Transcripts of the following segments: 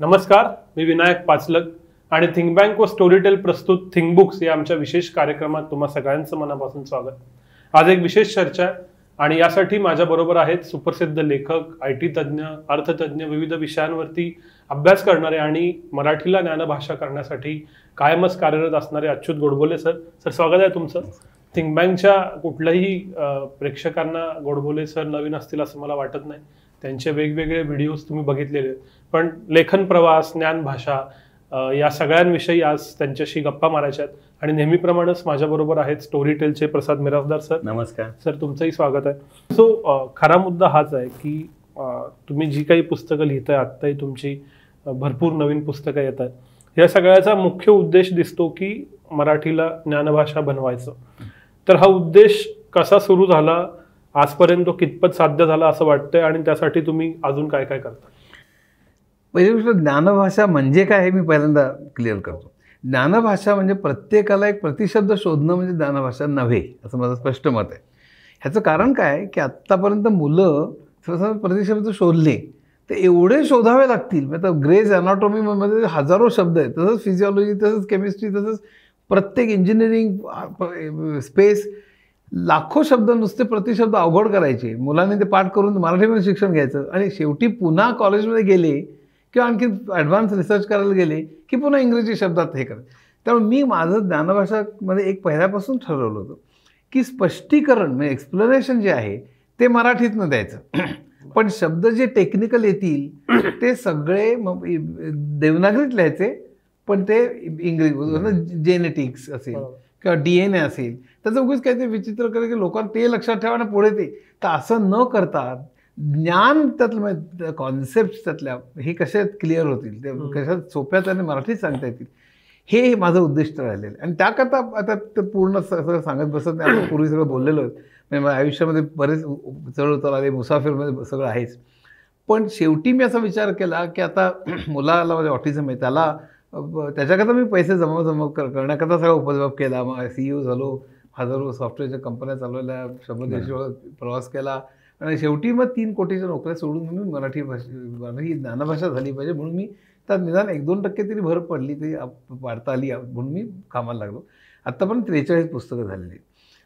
नमस्कार मी विनायक पाचलक आणि think bank व स्टोरीटेल प्रस्तुत थिंक बुक्स या आमच्या विशेष कार्यक्रमात तुम्हा सगळ्यांचं मनापासून स्वागत. आज एक विशेष चर्चा आहे आणि यासाठी माझ्याबरोबर आहेत सुप्रसिद्ध लेखक आय टी तज्ज्ञ अर्थतज्ज्ञ विविध विषयांवरती अभ्यास करणारे आणि मराठीला ज्ञानभाषा करण्यासाठी कायमच कार्यरत असणारे अच्युत गोडबोले सर. सर स्वागत आहे तुमचं. थिंक बँकच्या कुठल्याही प्रेक्षकांना गोडबोले सर नवीन असतील असं मला वाटत नाही. त्यांचे वेगवेगळे व्हिडिओज तुम्ही बघितलेले आहेत. पण लेखन प्रवास ज्ञान भाषा या सगळ्यांविषयी आज त्यांच्याशी गप्पा मारायच्या आणि नेहमीप्रमाणेच माझ्याबरोबर आहेत स्टोरी टेलचे प्रसाद मिरासदार सर. नमस्कार. सर तुमचंही स्वागत आहे. सो खरा मुद्दा हाच आहे की तुम्ही जी काही पुस्तकं लिहिताय आत्ताही तुमची भरपूर नवीन पुस्तकं येत आहेत. या सगळ्याचा मुख्य उद्देश दिसतो की मराठीला ज्ञानभाषा बनवायचं. तर हा उद्देश कसा सुरू झाला? आजपर्यंत तो कितपत साध्य झाला असं वाटतंय आणि त्यासाठी तुम्ही अजून काय काय करता? पहिली गोष्ट ज्ञानभाषा म्हणजे काय हे मी पहिल्यांदा क्लिअर करतो. ज्ञानभाषा म्हणजे प्रत्येकाला एक प्रतिशब्द शोधणं म्हणजे ज्ञानभाषा नव्हे असं माझं स्पष्ट मत आहे. ह्याचं कारण काय की आत्तापर्यंत मुलं थोडंसं प्रतिशब्द शोधले ते एवढे शोधावे लागतील. म्हणजे आता ग्रेज अनाटॉमीमध्ये हजारो शब्द आहेत. तसंच फिजिओलॉजी तसंच केमिस्ट्री तसंच प्रत्येक इंजिनिअरिंग स्पेस लाखो शब्द नुसते प्रतिशब्द अवघड करायचे. मुलांनी ते पाठ करून मराठीमध्ये शिक्षण घ्यायचं. आणि शेवटी पुन्हा कॉलेजमध्ये गेले किंवा आणखी ॲडव्हान्स रिसर्च करायला गेले की पुन्हा इंग्रजी शब्दात हे करत. त्यामुळे मी माझं ज्ञानभाषामध्ये एक पहिल्यापासून ठरवलं होतं की स्पष्टीकरण म्हणजे एक्सप्लेनेशन जे आहे ते मराठीतनं द्यायचं. पण शब्द जे टेक्निकल येतील ते सगळे देवनागरीत लिहायचे पण ते इंग्रजी जेनेटिक्स असेल. किंवा डी एन ए असेल. त्याचं उगीच काहीतरी विचित्र करे की लोकांना ते लक्षात ठेवा आणि पुढे ते. तर असं न करता ज्ञान त्यातलं कॉन्सेप्ट त्यातल्या हे कशा म्हणजे क्लिअर होतील? ते. कशा सोप्या त्याने मराठीत सांगता येतील? हे माझं उद्दिष्ट राहिलेलं आहे. आणि त्याकरता आता ते पूर्ण सगळं सांगत बसत नाही. आपण पूर्वी सगळं बोललेलो आहे म्हणजे माझ्या आयुष्यामध्ये बरेच चढ उतार आले मुसाफिरमध्ये सगळं आहेच. पण शेवटी मी असा विचार केला की आता मुलाला माझ्या ऑटिझम आहे. त्याला त्याच्याकरता मी पैसे जमा जमा कर करण्याकरता सगळा उपद्रव केला. मग सी ओ झालो. हजारो सॉफ्टवेअरच्या कंपन्या चालवल्या शंभर देश प्रवास केला. आणि शेवटी मग तीन कोटीच्या नोकऱ्या सोडून मी मराठी भाषा मराठी ज्ञानभाषा झाली पाहिजे म्हणून मी त्यात निदान एक दोन टक्के तरी भर पडली ती आप- पाडता आली म्हणून मी कामाला लागलो. आत्तापर्यंत त्रेचाळीस पुस्तकं झालेली.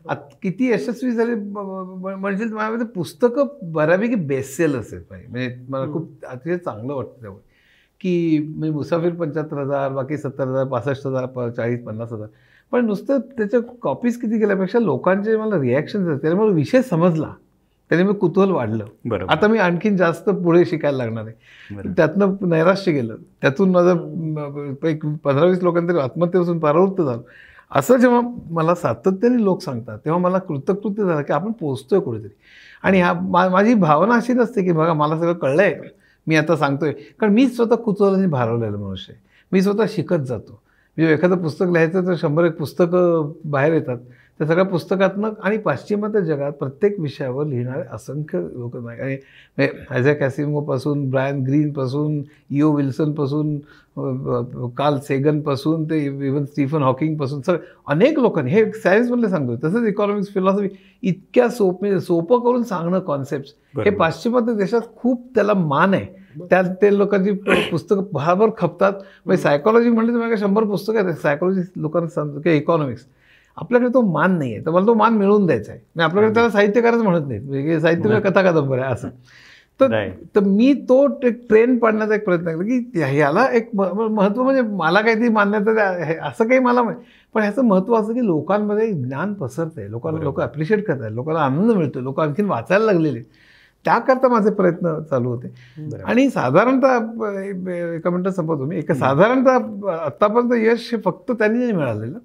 आत किती यशस्वी झाले म्हणजे माझ्यामध्ये पुस्तकं बऱ्यापैकी सेलर्स आहेत पाहिजे म्हणजे मला खूप अतिशय चांगलं वाटतं त्यामुळे. की म्हणजे मुसाफिर पंच्याहत्तर हजार बाकी सत्तर हजार पासष्ट हजार चाळीस पन्नास हजार. पण नुसतं त्याच्या कॉपीज किती केल्यापेक्षा लोकांचे मला रिॲक्शन त्याने मला विषय समजला. त्याने मी कुतूहल वाढलं. बरोबर. आता मी आणखीन जास्त पुढे शिकायला लागणार आहे. त्यातनं नैराश्य गेलं. त्यातून माझं एक पंधरा वीस लोकांतरी आत्महत्येपासून परावृत्त झालं. असं जेव्हा मला सातत्याने लोक सांगतात तेव्हा मला कृतकृत्य झालं की आपण पोचतोय कुठेतरी. आणि ह्या मा माझी भावना अशी नसते की बघा मला सगळं कळलंय. मी आता सांगतोय. कारण मी स्वतः कुतूहलाने भारवलेलं मनुष्य आहे. मी स्वतः शिकत जातो. म्हणजे एखादं पुस्तक लिहायचं तर शंभर एक पुस्तकं बाहेर येतात. त्या सगळ्या पुस्तकातनं आणि पाश्चिमात्य जगात प्रत्येक विषयावर लिहिणारे असंख्य लोक आणि ॲझॅ कॅसिमोपासून ब्रायन ग्रीनपासून इओ विल्सनपासून कार्ल सेगनपासून ते इवन स्टीफन हॉकिंगपासून सगळं अनेक लोकांनी हे सायन्समधले सांगतो तसंच इकॉनॉमिक्स फिलॉसॉफी इतक्या सोप म्हणजे सोपं करून सांगणं कॉन्सेप्ट हे. पाश्चिमात्य देशात खूप त्याला मान आहे. त्या ते लोकांची पुस्तकं बराबर खपतात. म्हणजे सायकॉलॉजी म्हणलं तर माझ्या शंभर पुस्तकं आहेत. सायकॉलॉजी लोकांना सांगतो किंवा इकॉनॉमिक्स आपल्याकडे तो मान नाही आहे तर मला तो मान मिळवून द्यायचा आहे. मी आपल्याकडे त्याला साहित्यकारच म्हणत नाही. म्हणजे साहित्य म्हणजे कथा आहे असं. तर. तर मी तो एक ट्रेन पाडण्याचा एक प्रयत्न केला की ह्याला एक महत्त्व म्हणजे मला काहीतरी मान्यता हे- असं काही मला पण ह्याचं महत्त्व असं की लोकांमध्ये ज्ञान पसरतंय. लोकांना लोक. अप्रिशिएट करतात लोकांना आनंद मिळतो लोक आणखीन वाचायला लागलेले आहेत. त्याकरता माझे प्रयत्न चालू होते. आणि साधारणतः एका मिनिटात संपवतो मी. एक साधारणतः आत्तापर्यंत यश हे फक्त त्यांनी नाही मिळालेलं.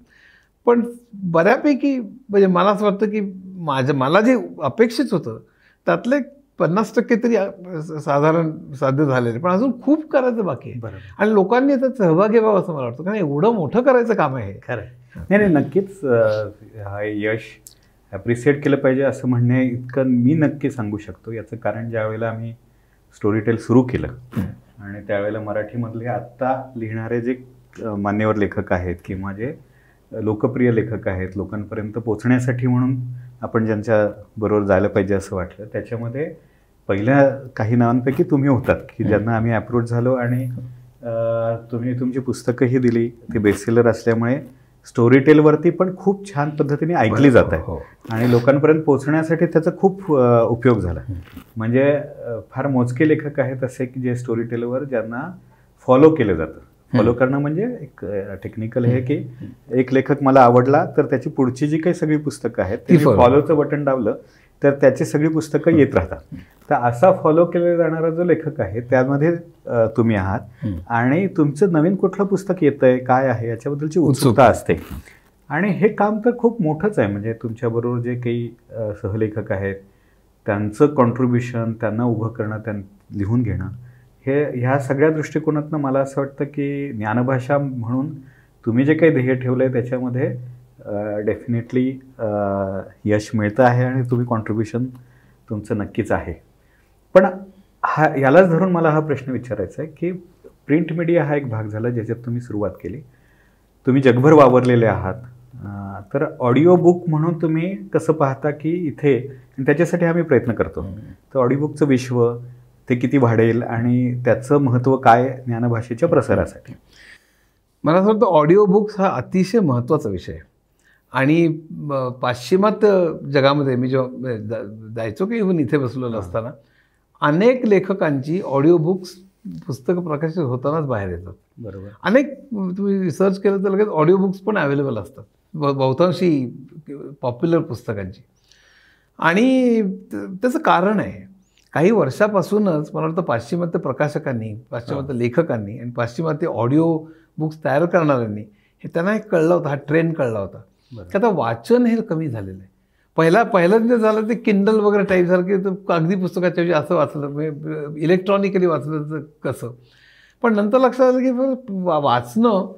पण बऱ्यापैकी म्हणजे मला असं वाटतं की माझं मला जे अपेक्षित होतं त्यातले पन्नास टक्के तरी साधारण साध्य झालेले. पण अजून खूप करायचं बाकी आहे. आणि लोकांनी याच्यात सहभागी व्हावं असं मला वाटतं. कारण एवढं मोठं करायचं काम आहे. खरं. नाही नाही नक्कीच यश ॲप्रिसिएट केलं पाहिजे असं म्हणणे इतकं मी नक्की सांगू शकतो. याचं कारण ज्या वेळेला आम्ही स्टोरी टेल सुरू केलं आणि त्यावेळेला मराठीमधले आत्ता लिहिणारे जे मान्यवर लेखक आहेत किंवा जे लोकप्रिय लेखक आहेत लोकांपर्यंत पोचण्यासाठी म्हणून आपण ज्यांच्या बरोबर जायला पाहिजे असं वाटलं त्याच्यामध्ये पहिल्या काही नावांपैकी तुम्ही होतात की ज्यांना आम्ही अप्रोच झालो आणि तुम्ही तुमची पुस्तकंही दिली ती बेस्टसेलर असल्यामुळे स्टोरी टेलवरती पण खूप छान पद्धतीने ऐकली जात आहे. हो. आणि लोकांपर्यंत पोहोचण्यासाठी त्याचा खूप उपयोग झाला. म्हणजे फार मोजके लेखक आहेत असे की जे स्टोरी टेलवर ज्यांना फॉलो केलं जातं. फॉलो करणं म्हणजे एक टेक्निकल हे की एक लेखक मला आवडला तर त्याची पुढची जी काही सगळी पुस्तकं आहेत ती. फॉलोचं बटन दाबलं तर त्याची सगळी पुस्तकं येत राहतात. तर असा फॉलो केला जाणारा जो लेखक आहे त्यामध्ये तुम्ही आहात. आणि तुमचं नवीन कुठलं पुस्तक येतंय काय आहे याच्याबद्दलची उत्सुकता असते. आणि हे काम तर खूप मोठंच आहे. म्हणजे तुमच्याबरोबर जे काही सहलेखक आहेत त्यांचं कॉन्ट्रीब्युशन त्यांना उभं करणं त्यां लिहून घेणं हे ह्या सगळ्या दृष्टिकोनातनं मला असं वाटतं की ज्ञानभाषा म्हणून तुम्ही जे काही ध्येय ठेवलं आहे त्याच्यामध्ये डेफिनेटली यश मिळतं आहे आणि तुम्ही कॉन्ट्रीब्युशन तुमचं नक्कीच आहे. पण हा यालाच धरून मला हा प्रश्न विचारायचा आहे की प्रिंट मीडिया हा एक भाग झाला ज्याच्यात तुम्ही सुरुवात केली. तुम्ही जगभर वावरलेले आहात. तर ऑडिओ बुक म्हणून तुम्ही कसं पाहता की इथे त्याच्यासाठी आम्ही प्रयत्न करतो. तर ऑडिओ बुकचं विश्व ते किती वाढेल आणि त्याचं महत्त्व काय ज्ञानभाषेच्या प्रसारासाठी? मला असं वाटतं ऑडिओ बुक्स हा अतिशय महत्त्वाचा विषय आहे. आणि पाश्चिमात्य जगामध्ये मी जेव्हा जायचो की इव्हन इथे बसलेलो असताना अनेक लेखकांची ऑडिओ बुक्स पुस्तकं प्रकाशित होतानाच बाहेर येतात. बरोबर. अनेक तुम्ही रिसर्च केलं तर लगेच ऑडिओ बुक्स पण अवेलेबल असतात. ब- बहुतांशी पॉप्युलर पुस्तकांची. आणि त्याचं कारण आहे काही वर्षापासूनच मला वाटतं पाश्चिमात्य प्रकाशकांनी पाश्चिमात्य लेखकांनी आणि पाश्चिमात्य ऑडिओ बुक्स तयार करणाऱ्यांनी हे त्यांना एक कळलं होतं हा ट्रेंड कळला होता. की आता वाचन हे कमी झालेलं आहे. पहिला पहिल्यांदा झालं ते किंडल वगैरे टाईप झालं की ते कागदी पुस्तकाच्या ऐवजी असं वाचलं इलेक्ट्रॉनिकली वाचलं तर कसं. पण नंतर लक्षात आलं की वाचणं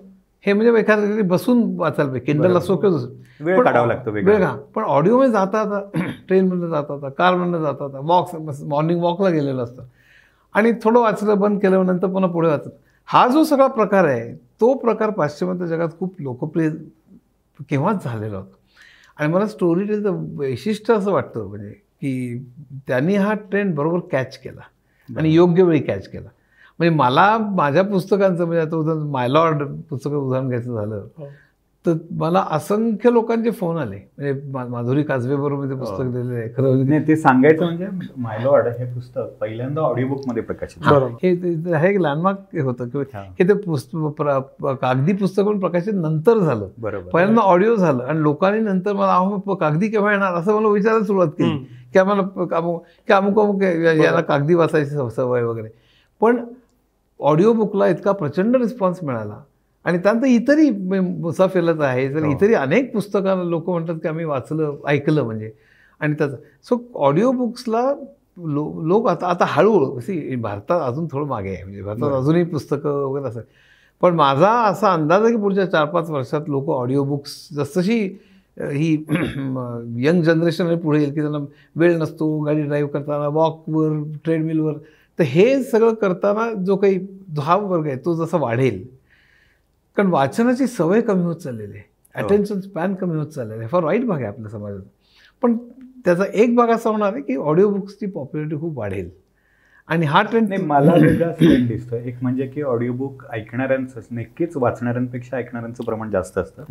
हे म्हणजे एखाद्या बसून वाचायला पाहिजे. किंडल असो किंवा वेळ पण काढावा लागतो वेगळा. वेगळा पण ऑडिओमध्ये जाता आता ट्रेनमधनं जाता आता कारमधनं जाता आता वॉक मॉर्निंग वॉकला गेलेलं असतं. आणि थोडं वाचलं बंद केलं नंतर पुन्हा पुढे वाचत हा जो सगळा प्रकार आहे तो प्रकार पाश्चिमात्य जगात खूप लोकप्रिय केव्हाच झालेला होता? आणि मला स्टोरी टेलचं वैशिष्ट्य असं वाटतं म्हणजे की त्यांनी हा ट्रेंड बरोबर कॅच केला आणि योग्य वेळी कॅच केला. म्हणजे मला माझ्या पुस्तकांचं म्हणजे आता उदाहरण मायलॉर्ड पुस्तकं उदाहरण घ्यायचं झालं. हो. तर मला असंख्य लोकांचे फोन आले म्हणजे मा- माधुरी काजवेबरोबर मी ते पुस्तक हो. दिलेलं आहे खरं नाही ते सांगायचं म्हणजे मायलॉर्ड हे पुस्तक पहिल्यांदा ऑडिओ बुकमध्ये प्रकाशित झालं. बरोबर. हे हे एक लँडमार्क होतं की हा. ते पुस्तक प्र- कागदी पुस्तक पण प्रकाशित नंतर झालं बरोबर पहिल्यांदा ऑडिओ झालं आणि लोकांनी नंतर मला अहो कागदी केव्हा येणार असं मला विचारायला सुरुवात केली. की आम्हाला अमुक की अमुक अमुक याला कागदी वाचायची सव- सवय वगैरे पण ऑडिओ बुकला इतका प्रचंड रिस्पॉन्स मिळाला आणि त्यानंतर इतरही मुसाफिरत आहे. तर हो. इतरही अनेक पुस्तकांना लोक म्हणतात की आम्ही वाचलं ऐकलं म्हणजे. आणि त्याचं सो ऑडिओ बुक्सला लो लोक आता आता हळूहळू सी भारतात अजून थोडं मागे आहे. म्हणजे भारतात. अजूनही पुस्तकं वगैरे असं. पण माझा असा अंदाज आहे की पुढच्या चार पाच वर्षात लोक ऑडिओ बुक्स जसशी अ, ही यंग जनरेशन पुढे येईल की त्यांना वेळ नसतो गाडी ड्राईव्ह करताना वॉकवर ट्रेडमिलवर तर हे सगळं करताना जो काही हा वर्ग आहे तो जसा वाढेल कारण वाचनाची सवय कमी होत चाललेली आहे. हो. अटेन्शन स्पॅन कमी होत चाललेलं आहे. फार वाईट भाग आहे आपल्या समाजात. पण त्याचा एक भाग असा होणार आहे की ऑडिओ बुक्सची पॉप्युलरिटी खूप वाढेल. आणि हा ट्रेंड नाही मला वेगळा ट्रेंड दिसतो एक म्हणजे की ऑडिओ बुक ऐकणाऱ्यांचं नक्कीच वाचणाऱ्यांपेक्षा ऐकणाऱ्यांचं प्रमाण जास्त असतं.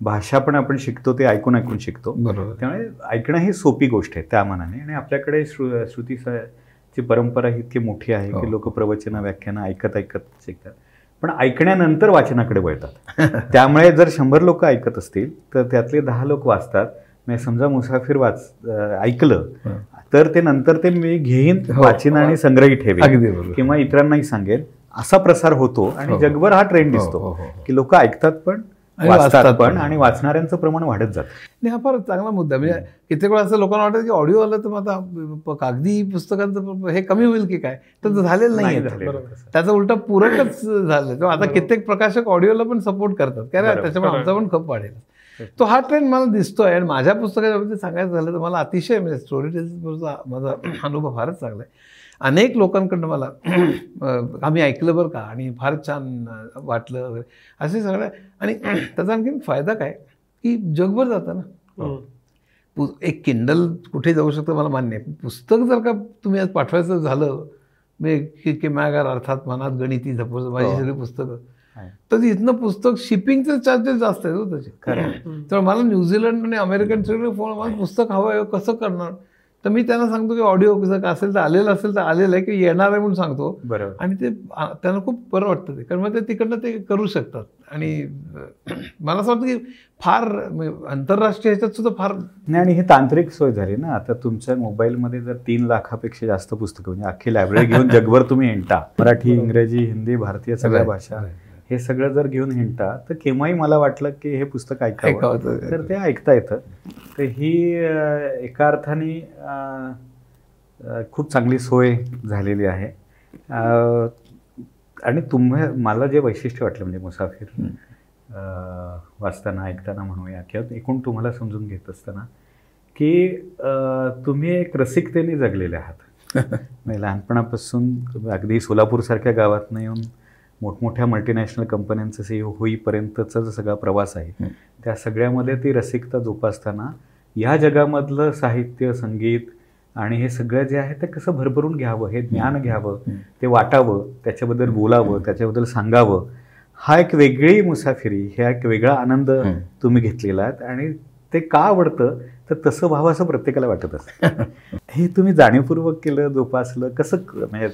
भाषा पण आपण शिकतो ते ऐकून ऐकून शिकतो. बरोबर. त्यामुळे ऐकणं ही सोपी गोष्ट आहे त्या मानाने. आणि आपल्याकडे श्रु श्रुती स- ची परंपरा ही इतकी मोठी आहे हो. की लोक प्रवचन व्याख्यानं ऐकत ऐकत शिकतात. पण ऐकण्यानंतर वाचनाकडे वळतात त्यामुळे जर शंभर लोक ऐकत असतील तर त्यातले दहा लोक वाचतात म्हणजे समजा मुसाफिर वाच ऐकलं हं. तर ते नंतर ते मी घेईन हो. वाचीन आणि संग्रही ठेवेन किंवा इतरांनाही सांगेल असा प्रसार होतो आणि हो. जगभर हा ट्रेंड हो, दिसतो हो, हो. की लोक ऐकतात पण वाचतात पण. आणि वाचणाऱ्यांचं प्रमाण वाढत जातं नाही हा फार चांगला मुद्दा. म्हणजे कित्येक वेळा असं लोकांना वाटतं की ऑडिओ आलं तर मग आता कागदी पुस्तकांचं प- हे कमी होईल की काय तर ते झालेलं नाही. त्याचं उलट पूरकच झालं आता. कित्येक प्रकाशक ऑडिओला पण सपोर्ट करतात काय रे, बरोबर. त्याच्यामुळे. आमचा पण खप वाढेल तो हा ट्रेंड मला दिसतोय आणि माझ्या पुस्तकाच्या बाबतीत सांगायचं झालं तर मला अतिशय म्हणजे स्टोरी टेलचा माझा अनुभव फारच चांगला आहे अनेक लोकांकडनं मला आम्ही ऐकलं बरं का आणि फारच छान वाटलं. वगैरे असे सगळं आणि त्याचा आणखी फायदा काय की जगभर जातं ना. पु- एक किंडल कुठे जाऊ शकतं मला मान्य आहे. पुस्तक जर का तुम्ही आज पाठवायचं झालं म्हणजे कि- किमयागार अर्थात मनात गणिती झपूस माझी हो. सगळी पुस्तकं. तर इथनं पुस्तक शिपिंगचे चार्जेस जास्त आहेत हो त्याचे. तर मला न्यूझीलंड आणि अमेरिकन सगळे फोन मला पुस्तक हवं आहे कसं करणार? तर मी त्यांना सांगतो की ऑडिओ जर का असेल तर आलेलं असेल तर आलेलं आहे की येणार आहे म्हणून सांगतो. बरोबर. आणि ते त्यांना खूप बरं वाटतं ते. कारण मग ते तिकडनं ते करू शकतात. आणि मला असं वाटतं की फार म्हणजे आंतरराष्ट्रीय ह्याच्यात सुद्धा फार नाही आणि ही तांत्रिक सोय झाली ना. आता तुमच्या मोबाईलमध्ये जर तीन लाखापेक्षा जास्त पुस्तकं म्हणजे अख्खी लायब्ररी घेऊन जगभर तुम्ही हिंडता मराठी इंग्रजी हिंदी भारतीय सगळ्या भाषा. हे सगळं जर घेऊन हिंडता तर केव्हाही मला वाटलं की हे पुस्तक ऐकावं. तर- ते ऐकता येतं. तर ही एका अर्थाने खूप चांगली सोय झालेली आहे. आणि तुम्ही मला जे वैशिष्ट्य वाटलं म्हणजे मुसाफिर वाचताना ऐकताना म्हणूया किंवा एकूण तुम्हाला समजून घेत असताना की तुम्ही एक रसिकतेने जगलेले आहात. लहानपणापासून अगदी सोलापूरसारख्या गावातनं येऊन मोठमोठ्या मल्टीनॅशनल कंपन्यांचं सीईओ होईपर्यंतचा जो सगळा प्रवास आहे. त्या सगळ्यामध्ये ती रसिकता जोपासताना या जगामधलं साहित्य संगीत आणि हे सगळं जे आहे ते कसं भरभरून घ्यावं हे ज्ञान घ्यावं. ते वाटावं त्याच्याबद्दल बोलावं त्याच्याबद्दल सांगावं हा एक वेगळी मुसाफिरी हा एक वेगळा आनंद. तुम्ही घेतलेला आहे आणि ते का आवडतं तर तसं व्हावं असं प्रत्येकाला वाटत असतं हे तुम्ही जाणीवपूर्वक केलं जोपासलं कसं म्हणजे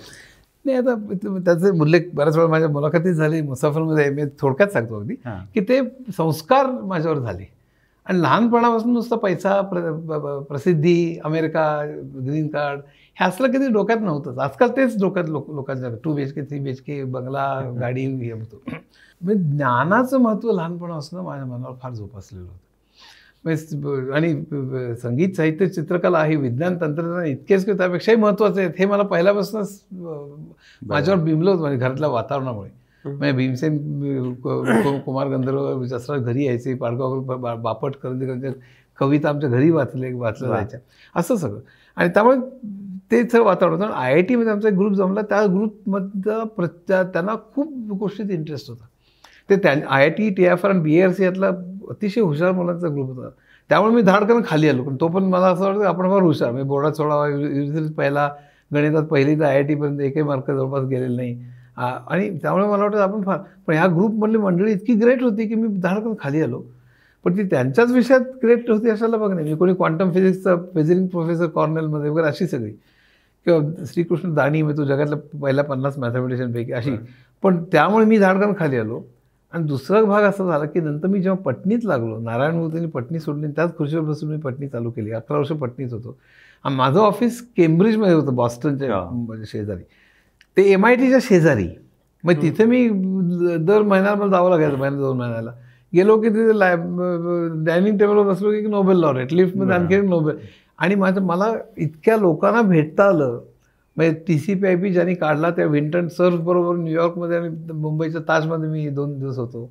नाही आता त्याचे उल्लेख बऱ्याच वेळा माझ्या मुलाखतीत झाली मुसाफरमध्ये मी थोडक्यात सांगतो अगदी. की ते संस्कार माझ्यावर झाले. आणि लहानपणापासून नुसतं पैसा प्र प्रसिद्धी अमेरिका ग्रीन कार्ड हे असलं कधी डोक्यात नव्हतंच. आजकाल तेच डोक्यात लोक लोकांच्या two B H K three B H K बंगला गाडी हे होतं. म्हणजे ज्ञानाचं महत्त्व लहानपणापासून माझ्या मनावर फार जोपासलेलं होतं. आणि ब- ब- संगीत साहित्य चित्रकला हे विज्ञान तंत्रज्ञान इतकेच की त्यापेक्षाही महत्त्वाचे आहेत हे मला पहिल्यापासूनच माझ्यावर बिंबलं होतं म्हणजे घरातल्या वातावरणामुळे. म्हणजे भीमसेन कुमार गंधर्व जसं घरी यायचे पाडगाव बापट करंदीकरांच्या कविता आमच्या घरी वाचले वाचल्या. जायच्या. असं सगळं. आणि त्यामुळे ते सगळं वातावरण होतं. आय आय टीमध्ये आमचा एक ग्रुप जमला त्या ग्रुपमधला प्रत्या त्यांना खूप गोष्टीत इंटरेस्ट होता. ते त्या I I T T F R आणि बी आर सी यातला अतिशय हुशार मुलांचा ग्रुप होता. त्यामुळे मी धाडकन खाली आलो. पण तो पण मला असं वाटतं आपण फार हुशार. म्हणजे बोर्डात सोळावा युनिव्हर्सिटीत पहिला गणितात पहिली तर आय आय टीपर्यंत एकही मार्क जवळपास गेलेले नाही. आणि त्यामुळे मला वाटतं आपण फार पण ह्या ग्रुपमधली मंडळी इतकी ग्रेट होती की मी धाडकन खाली आलो. पण ती त्यांच्याच विषयात ग्रेट होती अशाला बघ नाही मी कोणी क्वांटम फिजिक्सचा फिजिंग प्रोफेसर कॉर्नेलमध्ये वगैरे अशी सगळी. किंवा श्रीकृष्ण दाणी मी तो जगातल्या पहिल्या पन्नास मॅथमॅटिशियनपैकी अशी. पण त्यामुळे मी धाडकन खाली आलो. आणि दुसरा भाग असा झाला की नंतर मी जेव्हा पटणीत लागलो नारायण मूर्तींनी पटणी सोडली आणि त्याच खुर्चीवर बसून मी पटणी चालू केली. अकरा वर्ष पटणीत होतो. आणि माझं ऑफिस केम्ब्रिजमध्ये होतं बॉस्टनच्या. म्हणजे शेजारी. ते एम आय टीच्या शेजारी. मग तिथे मी दर महिन्याला मला जावं लागायचं महिन्या दोन महिन्याला. गेलो की तिथे डायनिंग टेबलवर बसलो की नोबेल लॉरेट. लिफ्टमध्ये. आणखी एक नोबेल. आणि माझं मला इतक्या लोकांना भेटता आलं म्हणजे T C P I P ज्यांनी काढला त्या विंटन सर्फ बरोबर न्यूयॉर्कमध्ये आणि मुंबईच्या ताजमध्ये मी दोन दिवस होतो.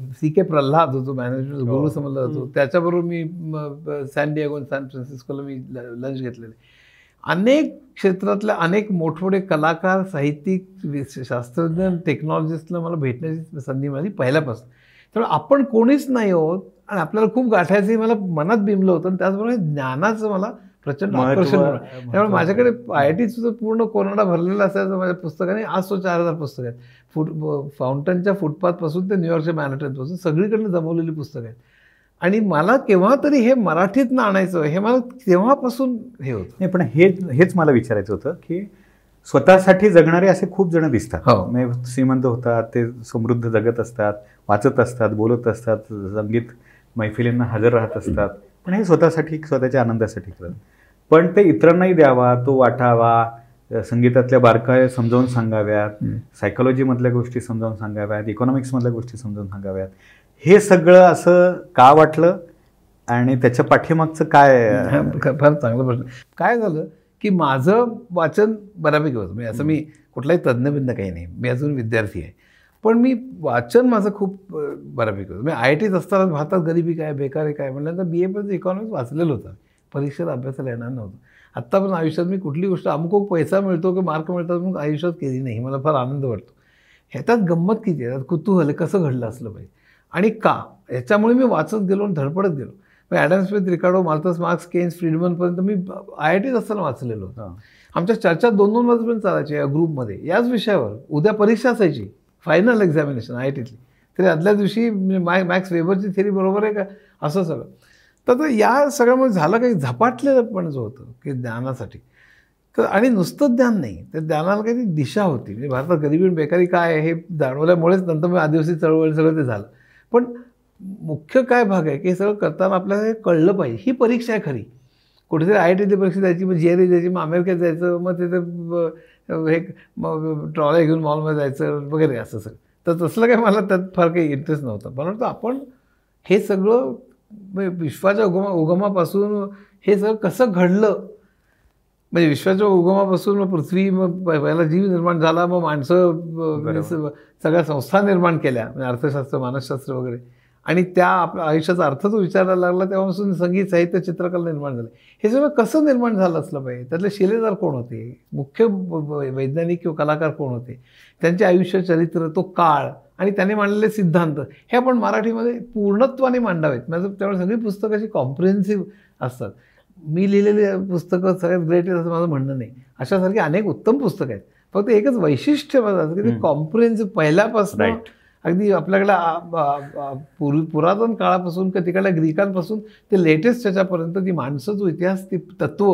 सी के प्रल्हाद होतो मॅनेजमेंट गुरु हो. समजला होतो त्याच्याबरोबर मी सॅन डिएगो आणि सॅन फ्रान्सिस्कोला मी लंच घेतलेले. अनेक क्षेत्रातल्या अनेक मोठमोठे कलाकार साहित्यिक वि- शास्त्रज्ञ टेक्नॉलॉजिस्टला मला भेटण्याची संधी मिळाली पहिल्यापासून. त्यामुळे आपण कोणीच नाही आहोत आणि आपल्याला खूप गाठायचं मला मनात बिंबलं होतं आणि त्याचबरोबर ज्ञानाचं मला प्रचंड आकर्षण. त्यामुळे माझ्याकडे आय आय टी सुद्धा पूर्ण कोरोना भरलेला असायचं माझ्या पुस्तकाने आज तो चार हजार पुस्तकं आहेत. फुट फाउंटनच्या फुटपाथपासून ते न्यूयॉर्कच्या मॅनहॅटनपासून सगळीकडनं जमवलेली पुस्तकं आहेत. आणि मला केव्हा तरी हे मराठीतनं आणायचं हे मला तेव्हापासून हे होतं? नाही पण हे हेच मला विचारायचं होतं की स्वतःसाठी जगणारे असे खूप जण दिसतात. हो. म्हणजे श्रीमंत होतात ते समृद्ध जगत असतात वाचत असतात बोलत असतात संगीत मैफिलींना हजर राहत असतात. पण हे स्वतःसाठी स्वतःच्या आनंदासाठी करत. पण ते इतरांनाही द्यावा तो वाटावा संगीतातल्या बारकाय समजावून सांगाव्यात. सायकोलॉजीमधल्या गोष्टी समजावून सांगाव्यात इकॉनॉमिक्समधल्या गोष्टी समजावून सांगाव्यात. हे सगळं असं का वाटलं आणि त्याच्या पाठीमागचं काय? फार चांगला प्रश्न. काय झालं की माझं वाचन बऱ्यापैकी होतं. म्हणजे असं मी कुठलाही तज्ज्ञबिंद काही नाही. मी अजून विद्यार्थी आहे. पण मी वाचन माझं खूप बऱ्यापैकी होतं. मी आय आय टीत असताना भारतात गरिबी काय बेकारी काय म्हटल्यानंतर बी एपर्यंत इकॉनॉमिक्स वाचलेलं होतं. परीक्षेत अभ्यासाला येणार नव्हतं. आत्ता पण आयुष्यात मी कुठली गोष्ट अमुक पैसा मिळतो की मार्क मिळतात म्हणून आयुष्यात केली नाही. मला फार आनंद वाटतो. ह्याच्यात गंमत किती आहे? त्यात कुतूहल कसं घडलं असलं पाहिजे? आणि का? याच्यामुळे मी वाचत गेलो आणि धडपडत गेलो. मग Adam Smith Ricardo Malthus Marx Keynes फ्रीडमनपर्यंत मी आय आय टीत असताना वाचलेलो होतो. आमच्या चर्चा दोन दोन वाजेपर्यंत चालायच्या या ग्रुपमध्ये. याच विषयावर उद्या परीक्षा असायची फायनल एक्झामिनेशन आय आय टीतली. तरी आदल्या दिवशी मॅ मॅक्स वेबरची थेरी बरोबर आहे का? असं सगळं. तर या सगळ्यामध्ये झालं काही झपाटलेलं पण जो होतं की ज्ञानासाठी. तर आणि नुसतं ज्ञान नाही तर ज्ञानाला काही दिशा होती. म्हणजे भारतात गरिबी आणि बेकारी काय आहे हे जाणवल्यामुळेच नंतर मग आदिवासी चळवळ सगळं ते झालं. पण मुख्य काय भाग आहे की हे सगळं करताना आपल्याला हे कळलं पाहिजे. ही परीक्षा आहे खरी. कुठेतरी आय आय टीची परीक्षा द्यायची मग जी आर द्यायची मग अमेरिकेत जायचं मग तिथे हे मग ट्रॉल्या घेऊन मॉलमध्ये जायचं वगैरे असं सगळं. तर तसलं काही मला त्यात फार काही इंटरेस्ट नव्हता. पण वाटतं आपण हे सगळं विश्वाच्या उगमा उगमापासून हे सगळं कसं घडलं? म्हणजे विश्वाच्या उगमापासून मग पृथ्वी मग पहिला जीव निर्माण झाला मग माणसं म्हणजे सगळ्या संस्था निर्माण केल्या म्हणजे अर्थशास्त्र मानसशास्त्र वगैरे. आणि त्या आपल्या आयुष्याचा अर्थ जो विचारायला लागला तेव्हापासून संगीत साहित्य चित्रकला निर्माण झालं. हे सगळं कसं निर्माण झालं असलं पाहिजे? त्यातले शिलेदार कोण होते? मुख्य वैज्ञानिक किंवा कलाकार कोण होते? त्यांचे आयुष्य चरित्र तो काळ आणि त्याने मांडलेले सिद्धांत हे आपण मराठीमध्ये पूर्णत्वाने मांडावेत. माझं त्यामुळे सगळी पुस्तकं अशी कॉम्प्रिहेन्सिव्ह असतात. मी लिहिलेली पुस्तकं सगळ्यात ग्रेट आहेत असं माझं म्हणणं नाही. अशासारखी अनेक उत्तम पुस्तकं आहेत. फक्त एकच वैशिष्ट्य माझं असं की ते. कॉम्प्रिहेन्सिव्ह पहिल्यापासून. अगदी आपल्याकडे पूर्वी पुरातन काळापासून का तिकडल्या ग्रीकांपासून ते लेटेस्ट त्याच्यापर्यंत ती माणसं जो इतिहास ती तत्व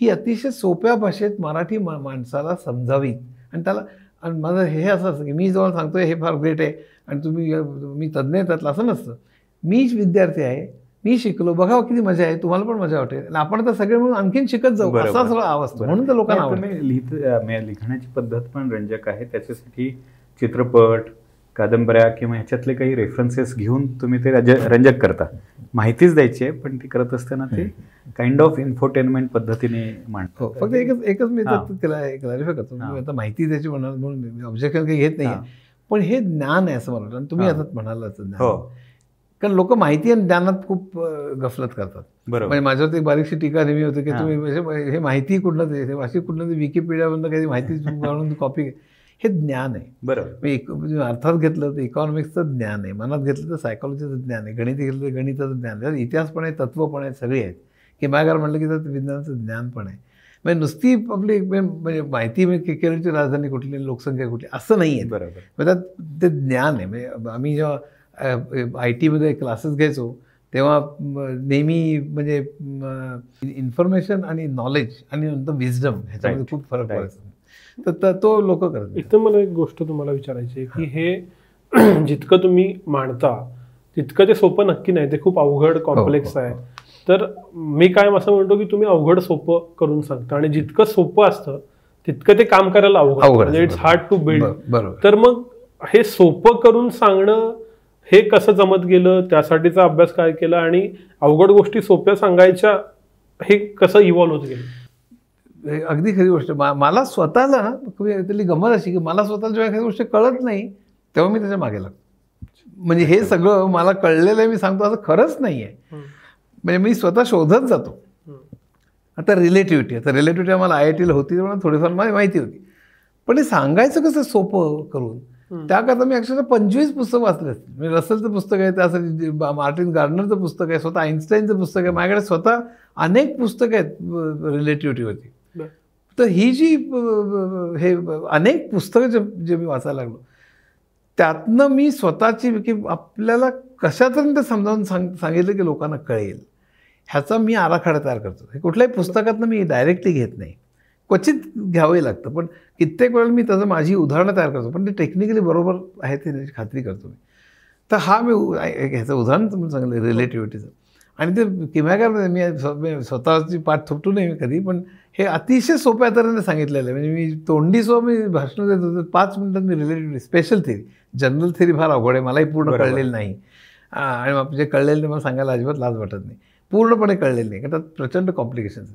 ही अतिशय सोप्या भाषेत मराठी मा माणसाला समजावीत. आणि त्याला आणि माझं हे असं असतं की मी जेव्हा सांगतोय हे फार ग्रेट आहे. आणि तुम्ही मी तज्ज्ञ त्यातलं असं नसतं. मीच विद्यार्थी आहे मी शिकलो बघा किती मजा आहे तुम्हाला पण मजा वाटेल. आणि आपण आता सगळे म्हणून आणखीन शिकत जाऊ. असा सगळा आवाज म्हणून तर लोकांना लिहित लिखाणाची पद्धत पण रंजक आहे. त्याच्यासाठी चित्रपट कादंबऱ्या किंवा ह्याच्यातले काही रेफरन्सेस घेऊन तुम्ही ते रज रंजक करता माहितीच द्यायची आहे पण ती करत असताना ते काइंड ऑफ इन्फोटेनमेंट पद्धतीने हो मांडतो फक्त एकच एकच मी हां. त्याला क्लॅरिफाय करतो हां. मी आता माहिती त्याची म्हणाल म्हणून ऑब्जेक्शन काही घेत नाही हां. पण हे ज्ञान आहे असं मला वाटतं आणि तुम्ही हां. आता म्हणालाच ज्ञान हो कारण लोक माहिती आणि ज्ञानात खूप गफलत करतात बरोबर म्हणजे माझ्यावरती एक बारीकशी टीका नेहमी होते की हां. तुम्ही म्हणजे हे माहिती कुठलं ते हे अशी कुठलं ते विकिपीडियामधनं काही माहिती कॉपी हे ज्ञान आहे. बरोबर. एक- म्हणजे अर्थात घेतलं तर इकॉनॉमिक्सचं ज्ञान आहे. मनात घेतलं तर सायकॉलॉजीचं ज्ञान आहे. गणित घेतलं तर गणिताचं ज्ञान आहे. इतिहास पण आहे तत्व पण आहे सगळे आहेत. किमागार म्हटलं की त्यात विज्ञानाचं ज्ञान पण आहे. म्हणजे नुसती आपली म्हणजे माहिती म्हणजे केरळची राजधानी कुठली लोकसंख्या कुठली असं नाही आहे बरोबर. म्हणजे त्यात ते ज्ञान आहे. म्हणजे आम्ही जेव्हा आय टीमध्ये क्लासेस घ्यायचो तेव्हा म, नेहमी म्हणजे इन्फॉर्मेशन आणि नॉलेज आणि नंतर विजडम ह्याच्यामध्ये. खूप फरक. पडायचा. तर त- लोक करत नाही. एकदम मला एक गोष्ट तुम्हाला विचारायची आहे की हे जितकं तुम्ही मांडता तितकं ते सोपं नक्की नाही. ते खूप अवघड कॉम्प्लेक्स हो, आहे हो. तर मी काय असं म्हणतो की तुम्ही अवघड सोपं करून सांगता आणि जितकं सोपं असतं तितकं ते काम करायला अवघड म्हणजे इट्स हार्ड टू बिल्ड तर मग हे सोपं करून सांगणं हे कसं जमत गेलं त्यासाठीचा अभ्यास काय केला आणि अवघड गोष्टी सोप्या सांगायच्या हे कसं इव्हॉल्व्ह होत गेलं? हे अगदी खरी गोष्ट. मा- मला स्वतःला ना त्यातली गंमत अशी की मला स्वतःला जेव्हा एखादी गोष्ट कळत नाही तेव्हा मी त्याच्यामागे लागतो. म्हणजे हे सगळं मला कळलेलं आहे मी सांगतो असं खरंच नाही आहे. म्हणजे मी स्वतः शोधत जातो. आता रिलेटिव्हिटी आता रिलेटिव्हिटी आम्हाला आय आय टीला होती त्यामुळे थोडीफार मला माहिती होती. पण हे सांगायचं कसं सोपं करून? त्याकरता मी अक्षरशः पंचवीस पुस्तक वाचले असतील. म्हणजे रसलचं पुस्तक आहे त्यासाठी मार्टिन गार्डनरचं पुस्तक आहे स्वतः आईन्स्टाईनचं पुस्तक आहे. माझ्याकडे स्वतः अनेक पुस्तकं आहेत रिलेटिव्हिटीवरती. तर ही जी हे अनेक पुस्तकं जे जे मी वाचायला लागलो त्यातनं मी स्वतःची की आपल्याला कशातून ते समजावून सांग सांगितलं की लोकांना कळेल ह्याचा मी आराखडा तयार करतो. हे कुठल्याही पुस्तकातनं मी डायरेक्टली घेत नाही. क्वचित घ्यावंही लागतं पण कित्येक वेळेला मी त्याचं माझी उदाहरणं तयार करतो पण ते टेक्निकली बरोबर आहे ते त्याची खात्री करतो मी. तर हा मी उ- एक ह्याचं उदाहरण तुम्ही सांगितलं रिलेटिव्हिटीचं आणि ते किम्यागारमध्ये मी स्व- मी स्वतःची पाठ थोपटू नाही मी कधी पण हे अतिशय सोप्या तऱ्हेने सांगितलेलं आहे. म्हणजे मी तोंडी सो मी भाषण देत होतो. पाच मिनिटात मी relativity special theory general theory फार अवघड आहे. मलाही पूर्ण. कळलेलं नाही. आणि जे कळलेलं नाही मला सांगायला अजिबात लाज वाटत नाही. पूर्णपणे कळलेलं नाही. कारण त्यात प्रचंड कॉम्प्लिकेशन्स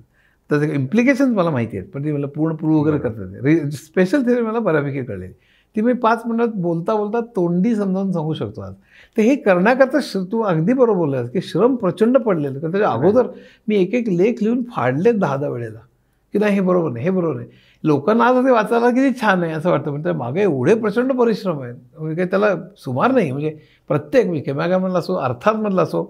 त्याचे इम्प्लिकेशन्स मला माहिती आहेत. पण ती मला पूर्ण प्रूव्ह वगैरे करतात. रि स्पेशल थेरी मला बऱ्यापैकी कळलेली ती मी पाच मिनिटात बोलता बोलता तोंडी समजावून सांगू शकतो आज. तर हे करण्याकरता तू अगदी बरोबर बोललास की श्रम प्रचंड पडलेलं. कारण त्याच्या अगोदर मी एक एक लेख लिहून फाडलेत दहा दहा वेळेला. की नाही हे बरोबर नाही हे बरोबर नाही. लोकांना आज ते वाचायला किती छान आहे असं वाटतं. त्या मागे एवढे प्रचंड परिश्रम आहेत. म्हणजे काही त्याला सुमार नाही. म्हणजे प्रत्येक म्हणजे केमॅगामधला असो अर्थातमधला असो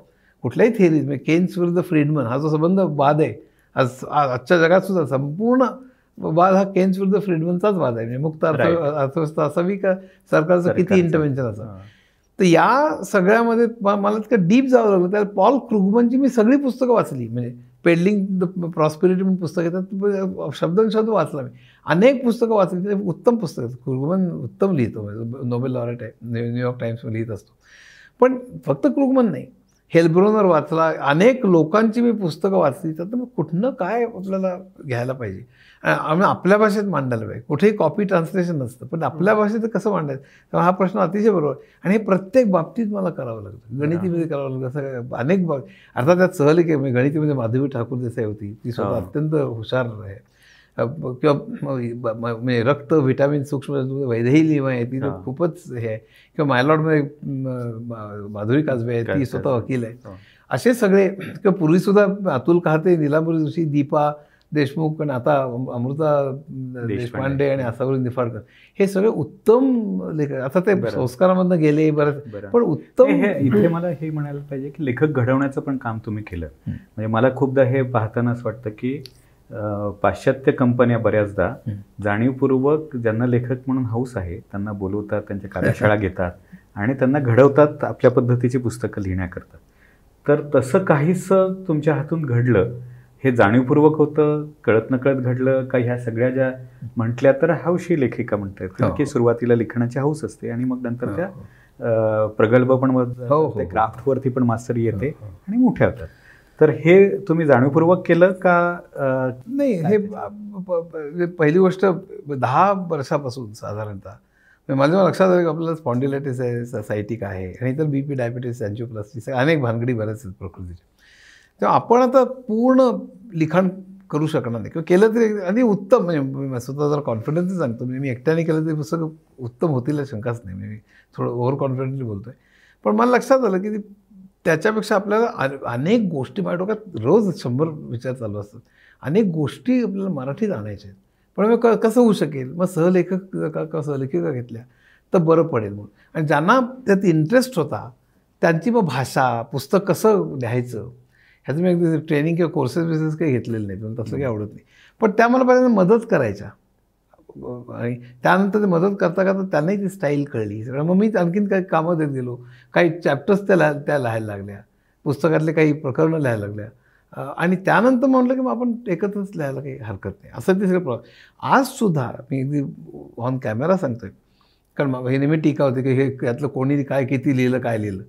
कुठल्याही थेरीज म्हणजे केन्स विरुद्ध फ्रीडमन हा जो संबंध वाद आहे. आज आजच्या जगात सुद्धा संपूर्ण वाद हा केन्स विरुद्ध फ्रीडमनचाच वाद आहे. म्हणजे मुक्त अर्थ. अर्थव्यवस्था असावी का सरकारचं किती. इंटरव्हेन्शन असावं? हां. तर या सगळ्यामध्ये मला तितकं डीप जावं लागलं. त्या पॉल क्रुगमनची मी सगळी पुस्तकं वाचली. म्हणजे पेडलिंग द प्रॉस्पेरिटी म्हणून पुस्तक येतात. शब्दशब्द वाचला मी. अनेक पुस्तकं वाचली. ते उत्तम पुस्तक आहेत. क्रुगमन उत्तम लिहितो. म्हणजे नोबेल लॉरेट आहे. न्यू- न्यूयॉर्क टाइम्समध्ये लिहित असतो. पण फक्त क्रुगमन नाही. हेल्ब्रोनर वाचला अनेक लोकांची मी पुस्तकं वाचली तर मग कुठनं काय आपल्याला घ्यायला पाहिजे? आम्ही आपल्या भाषेत मांडायला पाहिजे. कुठेही कॉपी ट्रान्सलेशन नसतं. पण आपल्या भाषेत कसं मांडायचं? तेव्हा हा प्रश्न अतिशय बरोबर. आहे. आणि हे प्रत्येक बाबतीत मला करावं लागतं गणितीमध्ये करावं लागतं असं अनेक बाब अर्थात त्यात सहल की म्हणजे गणितीमध्ये माधवी ठाकूर देसाई होती. ती स्वतः हो. अत्यंत हुशार आहे. किंवा म्हणजे रक्त व्हिटॅमिन सूक्ष्म वैदेही लिम आहे ती तर. खूपच हे आहे किंवा मायलॉडमध्ये माधुरी काजवे आहे ती. स्वतः वकील आहे हो. असे सगळे किंवा पूर्वीसुद्धा अतुल काहते नीलांबरी जोशी दीपा देशमुख आणि आता अम- अमृता देशपांडे आणि आसावरी निफाडकर हे सगळे उत्तम लेखक आता ते. संस्कारामधनं गेले बरं. पण उत्तम हे- इथे मला हे म्हणायला पाहिजे की लेखक घडवण्याचं पण काम तुम्ही केलं म्हणजे मला खूपदा हे पाहताना असं वाटतं की पाश्चात्य कंपन्या बऱ्याचदा. जाणीवपूर्वक ज्यांना लेखक म्हणून हौस आहे त्यांना बोलवतात त्यांच्या कार्यशाळा घेतात आणि त्यांना घडवतात आपल्या पद्धतीची पुस्तकं लिहिण्याकरता तर तसं काहीसं तुमच्या हातून घडलं हे जाणीवपूर्वक होतं कळत नकळत घडलं का ह्या सगळ्या ज्या म्हटल्या तर हौशी लेखिका म्हणतात हो. की सुरुवातीला लिखाणाची हौस असते आणि मग नंतर हो, त्या हो. प्रगल्भ पण. क्राफ्टवरती पण मास्तरी येते. आणि मोठ्या होतात तर हे तुम्ही जाणीवपूर्वक केलं का नाही हे पहिली गोष्ट दहा वर्षापासून साधारणतः. म्हणजे माझ्या लक्षात आलं की आपल्याला स्पॉन्डिलायटिस आहे सायटिक आहे आणि इतर बी पी डायबिटीस अँजिओप्लास्टिस अनेक भानगडी बऱ्याच आहेत प्रकृतीच्या. तेव्हा आपण आता पूर्ण लिखाण करू शकणार नाही. किंवा केलं तरी आणि उत्तम म्हणजे मी स्वतः जर कॉन्फिडन्स सांगतो. म्हणजे मी एकट्याने केलं तरी पुस्तकं उत्तम होतील शंकाच नाही. म्हणजे मी थोडं ओव्हर कॉन्फिडेंटली बोलतोय. पण मला लक्षात आलं की ती- त्याच्यापेक्षा आपल्याला अनेक गोष्टी माझ्या डोक्यात रोज शंभर विचार चालू असतात. अनेक गोष्टी आपल्याला मराठीत आणायच्या आहेत. पण मग क- कसं होऊ शकेल? मग सहलेखक का का सहलेखिका घेतल्या तर बरं पडेल मग. आणि ज्यांना त्यात इंटरेस्ट होता त्यांची मग भाषा पुस्तक कसं लिहायचं? ह्याचं मी अगदी ट्रेनिंग किंवा कोर्सेस बिसेस काही घेतलेले नाहीत पण तसं काही आवडत नाही. पण त्या मला पहिल्यांदा मदत करायच्या. आणि त्यानंतर ते मदत करता करता त्यांनाही ती स्टाईल कळली. सगळं मग मी आणखीन काही कामं देत गेलो. काही चॅप्टर्स त्या लिहा त्या लिहायला लागल्या. पुस्तकातले काही प्रकरणं लिहायला लागल्या. आणि त्यानंतर म्हटलं की मग आपण एकत्रच लिहायला काही हरकत नाही. असं ते सगळं प्र आजसुद्धा मी अगदी ऑन कॅमेरा सांगतोय. कारण मग हे नेहमी टीका होती की हे यातलं कोणी काय किती लिहिलं काय लिहिलं.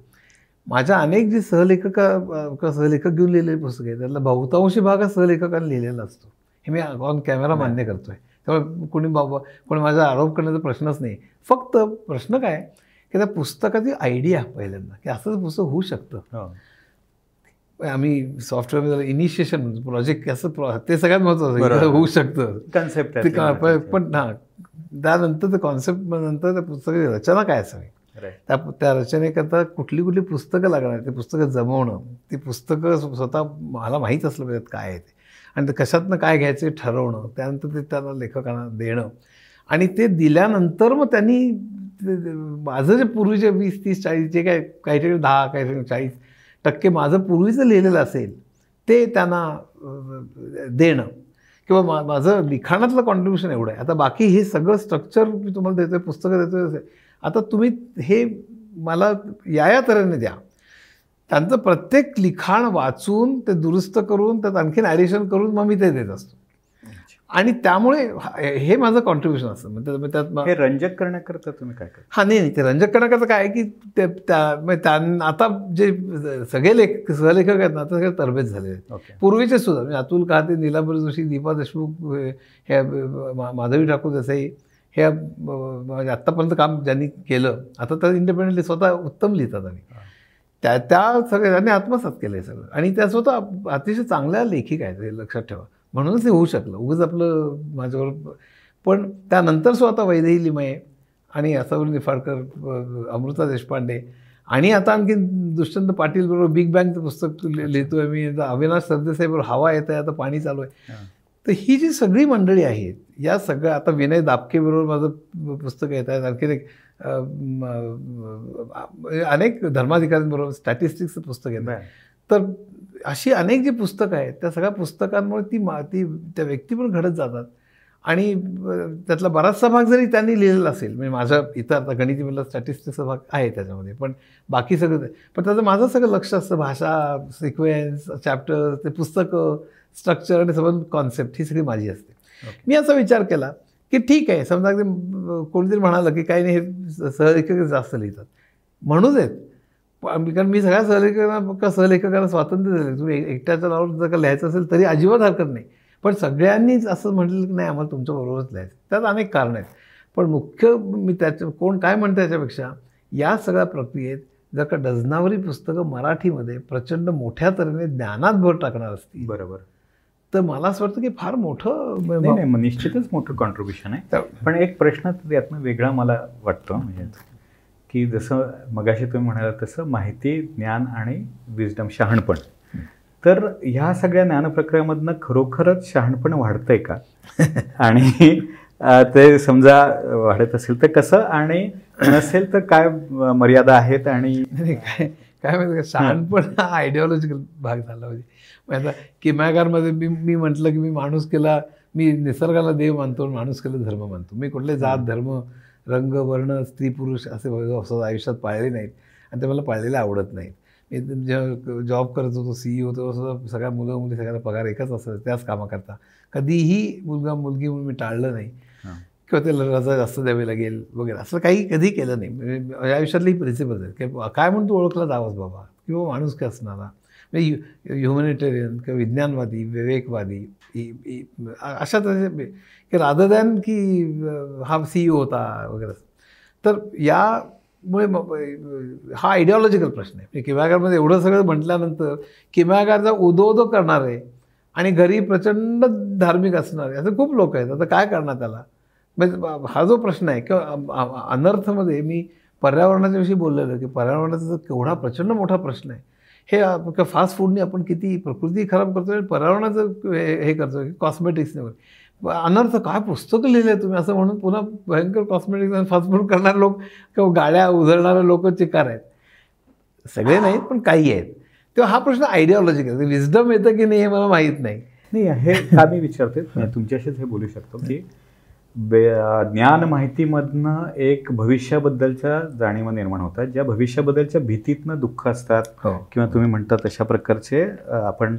माझ्या अनेक जे सहलेखका सहलेखक घेऊन लिहिलेले पुस्तक आहे त्यातला बहुतांशी भाग हा सहलेखकांनी लिहिलेला असतो. हे मी ऑन कॅमेरा मान्य करतोय. त्यामुळे कोणी बाबा कोणी माझा आरोप करण्याचा प्रश्नच नाही. फक्त प्रश्न काय? की त्या पुस्तकाची आयडिया पहिल्यांदा की असंच पुस्तक होऊ शकतं. हो. आम्ही सॉफ्टवेअरमध्ये इनिशिएशन प्रोजेक्ट प्रो- ते सगळ्यात महत्त्वाचं. की होऊ शकतं. कन्सेप्ट ते पण हां त्यानंतर ते कॉन्सेप्ट नंतर त्या पुस्तकाची रचना काय असावी? त्या त्या रचनेकरता कुठली कुठली पुस्तकं लागणार ते पुस्तकं जमवणं. ती पुस्तकं स्व- स्वतः मला माहीत असलं पाहिजे काय आहे ते. आणि ते कशातनं काय घ्यायचं ठरवणं त्यानंतर ते त्यांना लेखकांना देणं. आणि ते दिल्यानंतर मग त्यांनी माझं जे पूर्वीचे वीस तीस चाळीस जे काय काहीतरी दहा काहीतरी चाळीस टक्के माझं पूर्वीचं लिहिलेलं असेल ते त्यांना देणं. किंवा मा माझं लिखाणातलं कॉन्ट्रीब्युशन एवढं आहे. आता बाकी हे सगळं स्ट्रक्चर मी तुम्हाला आहे पुस्तकं देतोय आता तुम्ही हे मला या या तऱ्हेने द्या. त्यांचं प्रत्येक लिखाण वाचून ते दुरुस्त करून त्यात आणखीन ॲडिशन करून मग मी ते देत असतो. आणि त्यामुळे हा- माझं कॉन्ट्रीब्युशन असतं. म्हणजे त्यात- हे रंजक करण्याकरता तुम्ही काय करता? हा नाही नाही ते रंजक करण्याकरता काय की ते त्या त्यांना आता जे सगळे लेख सहलेखक आहेत ना आता सगळे तरबेज झालेले आहेत. पूर्वीचे सुद्धा म्हणजे अतुल काते नीलांबर जोशी दीपा देशमुख हे माधवी ठाकूर देसाई हे म्हणजे आत्तापर्यंत काम ज्यांनी केलं आता तर इंडिपेंडेंटली स्वतः उत्तम लिहितात आणि. त्या त्या सगळ्या त्यांनी आत्मसात केलं आहे सगळं. आणि त्या स्वतः अतिशय चांगल्या लेखिका आहेत हे लक्षात ठेवा. म्हणूनच हे होऊ शकलं. उगाच आपलं माझ्यावर पण त्यानंतर स्वतः वैदेही लिमये आणि असावरी निफाडकर अमृता देशपांडे आणि आता आणखी दुष्यंत पाटील बरोबर बिग बँगचं पुस्तक लि- लिहितोय मी. अविनाश सरदेसाई बरोबर हवा येत आहे आता पाणी चालू आहे. तर ही जी सगळी मंडळी आहेत या सगळ्या आता विनय दापके बरोबर माझं पुस्तक येत आहे आणखीन एक अनेक धर्माधिकाऱ्यांबरोबर स्टॅटिस्टिक्सचं पुस्तक येतं बरं. तर अशी अनेक जी पुस्तकं आहेत त्या सगळ्या पुस्तकांमुळे ती मा ती त्या व्यक्ती पण घडत जातात आणि त्यातला बराचसा भाग जरी त्यांनी लिहिलेला असेल म्हणजे माझा इतर आता गणितीमधला स्टॅटिस्टिक्सचा भाग आहे त्याच्यामध्ये पण बाकी सगळं पण त्याचं माझं सगळं लक्ष असतं भाषा सिक्वेन्स चॅप्टर ते पुस्तकं स्ट्रक्चर आणि सबंध कॉन्सेप्ट ही सगळी माझी असते. मी असा विचार केला की ठीक आहे समजा अगदी कोणीतरी म्हणालं की काही नाही हे सहलेखक जास्त लिहितात. म्हणूच आहेत कारण मी सगळ्या सहलेखकांना का सहलेखकांना स्वातंत्र्य दिलं तुम्ही एक- एकट्याच्या नावावर जर का लिहायचं असेल तरी अजिबात हरकत नाही. पण सगळ्यांनीच असं म्हटलं की नाही आम्हाला तुमच्याबरोबरच लिहायचं त्यात अनेक कारणं आहेत. पण मुख्य मी त्याच्या कोण काय म्हणतं याच्यापेक्षा या सगळ्या प्रक्रियेत जर का डझनावरी पुस्तकं मराठीमध्ये प्रचंड मोठ्या तऱ्हेने ज्ञानात भर टाकणार असतील बरोबर. तर मला असं वाटतं की फार मोठं नाही नाही मग निश्चितच मोठं कॉन्ट्रीब्युशन आहे. पण एक प्रश्न यातनं वेगळा मला वाटतो म्हणजे की जसं मगाशी तुम्ही म्हणाला तसं माहिती ज्ञान आणि विजडम शहाणपण. तर ह्या सगळ्या ज्ञानप्रक्रियेमधनं खरोखरच शहाणपण वाढतंय का? आणि ते समजा वाढत असेल तर कसं? आणि नसेल तर काय मर्यादा आहेत आणि काय काय माहिती का शहाणपण हा आयडिओलॉजिकल भाग झाला म्हणजे. आता किमयागारमध्ये मी मी म्हटलं की मी माणूस केला मी निसर्गाला देव मानतो आणि माणूस केला धर्म मानतो. मी कुठले जात धर्म रंग वर्ण स्त्री पुरुष असे असं आयुष्यात पाळले नाहीत. आणि ते मला पाळलेले आवडत नाहीत. जेव्हा जॉब करत होतो सी ई होतो सुद्धा सगळ्या मुलं मुली सगळ्यांना पगार एकच असायचा त्याच कामाकरता. कधीही मुलगा मुलगी म्हणून मी टाळलं नाही. किंवा त्याला रजा जास्त द्यावी लागेल वगैरे असं काही कधी केलं नाही. म्हणजे या आयुष्यातली प्रिन्सिपल आहे की काय म्हणून तू ओळखला जावंच बाबा? किंवा माणूस काय असणारा म्हणजे ह्युमॅनिटेरियन किंवा विज्ञानवादी विवेकवादी अशा तऱ्हे की रादर दॅन की हा सी होता वगैरे. तर यामुळे मुळे हा आयडिओलॉजिकल प्रश्न आहे. म्हणजे किमयागारमध्ये एवढं सगळं म्हटल्यानंतर किमयागारचा उदोदो करणार आहे आणि घरी प्रचंड धार्मिक असणार आहे असं खूप लोक आहेत. आता काय करणार त्याला? म्हणजे हा जो प्रश्न आहे किंवा अनर्थमध्ये मी पर्यावरणाच्या विषयी बोललेलो की पर्यावरणाचा केवढा प्रचंड मोठा प्रश्न आहे हे फास्ट फूडने आपण किती प्रकृती खराब करतो आणि पर्यावरणाचं हे हे कॉस्मेटिक्सने वगैरे. अनर्थ काय पुस्तकं लिहिले तुम्ही? असं म्हणून पुन्हा भयंकर कॉस्मेटिक्स आणि फास्ट फूड करणारे लोक किंवा गाड्या उधळणारे लोक चिकार आहेत. सगळे नाहीत पण काही आहेत. तेव्हा हा प्रश्न आयडिओलॉजिकल विजडम येतं की नाही हे मला माहीत नाही. नाही हे का मी विचारते? तुमच्याशीच हे बोलू शकतो की ज्ञान माहितीमधनं एक भविष्याबद्दलच्या जाणीवा निर्माण होतात. ज्या भविष्याबद्दलच्या भीतीतनं दुःख असतात हो. किंवा तुम्ही म्हणता तशा प्रकारचे आपण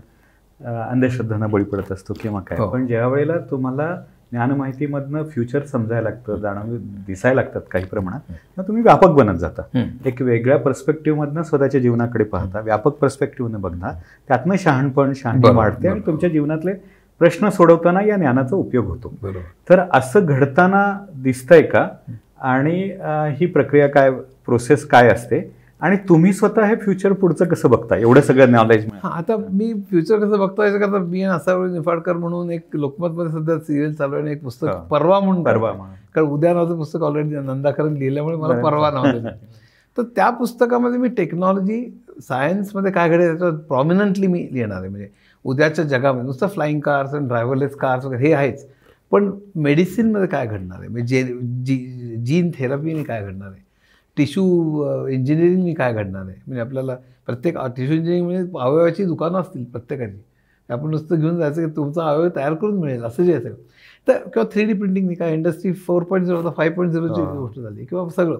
अंधश्रद्धांना बळी पडत असतो किंवा काय. हो. पण ज्या वेळेला तुम्हाला ज्ञान माहितीमधनं फ्युचर समजायला लागतं जाणव दिसायला लागतात काही प्रमाणात मग तुम्ही व्यापक बनत जाता. एक वेगळ्या पर्स्पेक्टिव्हमधनं स्वतःच्या जीवनाकडे पाहता व्यापक पर्स्पेक्टिव्हनं बघणार त्यातनं शहाणपण शहाणपण बरोबर, वाढते आणि. तुमच्या जीवनातले प्रश्न सोडवताना या ज्ञानाचा उपयोग होतो. तर असं घडताना दिसतंय का? आणि ही प्रक्रिया काय प्रोसेस काय असते? आणि तुम्ही स्वतः हे फ्युचर पुढचं कसं बघता एवढं सगळं नॉलेज हा आता मी फ्युचर कसं बघतो याच्याकरता मी असावेळी निफाडकर म्हणून एक लोकमतमध्ये सध्या सिरियल चालू आहे आणि एक पुस्तक. परवा म्हणून परवा. कारण उद्या नावाचं पुस्तक ऑलरेडी नंदाकरण लिहिल्यामुळे मला. परवा नाव दिलं तर त्या पुस्तकामध्ये मी टेक्नॉलॉजी सायन्समध्ये काय घडेल याच्यावर प्रॉमिनंटली मी लिहिणार आहे. म्हणजे उद्याच्या जगामध्ये नुसतं फ्लाइंग कार्स आणि ड्रायव्हरलेस कार्स वगैरे हे आहेच. पण मेडिसिनमध्ये काय घडणार आहे? म्हणजे जे जी जीन थेरपीने काय घडणार आहे? टिश्यू इंजिनिअरिंगने काय घडणार आहे? म्हणजे आपल्याला प्रत्येक टिश्यू इंजिनिअरिंग म्हणजे अवयवाची दुकानं असतील प्रत्येकाची. आपण नुसतं घेऊन जायचं की तुमचा अवयव तयार करून मिळेल असं जे असेल. तर किंवा थ्री डी प्रिंटिंगने काय industry four point zero five point झिरोची. गोष्ट झाली किंवा सगळं.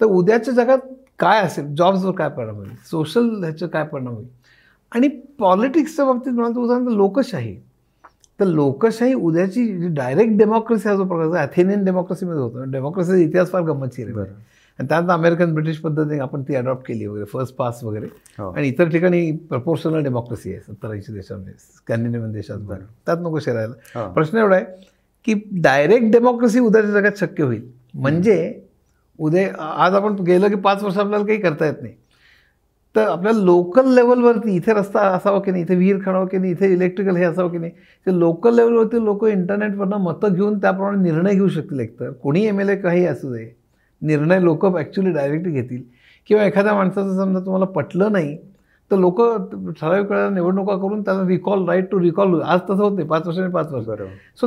तर उद्याच्या जगात काय असेल? जॉब्सवर काय परिणाम होईल? सोशल ह्याचं काय परिणाम होईल? आणि पॉलिटिक्सच्या बाबतीत म्हणाल तर उदाहरण लोकशाही. तर लोकशाही उद्याची डायरेक्ट डेमोक्रेसी हा जो प्रकार अथेनियन डेमोक्रेसीमध्ये होतो. डेमोक्रेसीचा इतिहास फार गमतशीर आहे. बरं. आणि त्यानंतर अमेरिकन ब्रिटिश पद्धतीने आपण ती अडॉप्ट केली वगैरे फर्स्ट पास वगैरे. हो. आणि इतर ठिकाणी प्रपोर्शनल डेमोक्रेसी आहे सत्तर ऐंशी देशांमध्ये स्कॅन्डिनेव्हियन देशात वगैरे त्यात नको शिरायला. हा. प्रश्न एवढा आहे की डायरेक्ट डेमोक्रेसी उद्याच्या जगात शक्य होईल. म्हणजे उद्या आज आपण गेलं की पाच वर्ष आपल्याला काही करता येत नाही. तर आपल्याला लोकल लेवलवरती इथे रस्ता असावा की नाही इथे विहीर खणावं की नाही इथे इलेक्ट्रिकल हे असावं की नाही ते लोकल लेवलवरती लोक इंटरनेटवरनं मतं घेऊन त्याप्रमाणे निर्णय घेऊ शकतील एकतर. कोणी एम एल ए काही असू दे. निर्णय लोक ॲक्च्युली डायरेक्टली घेतील. किंवा एखाद्या माणसाचं समजा तुम्हाला पटलं नाही तर लोक ठराविक वेळेला निवडणुका करून त्याला रिकॉल राईट टू रिकॉल आज तसं होत नाही पाच वर्षांनी पाच वर्ष. सो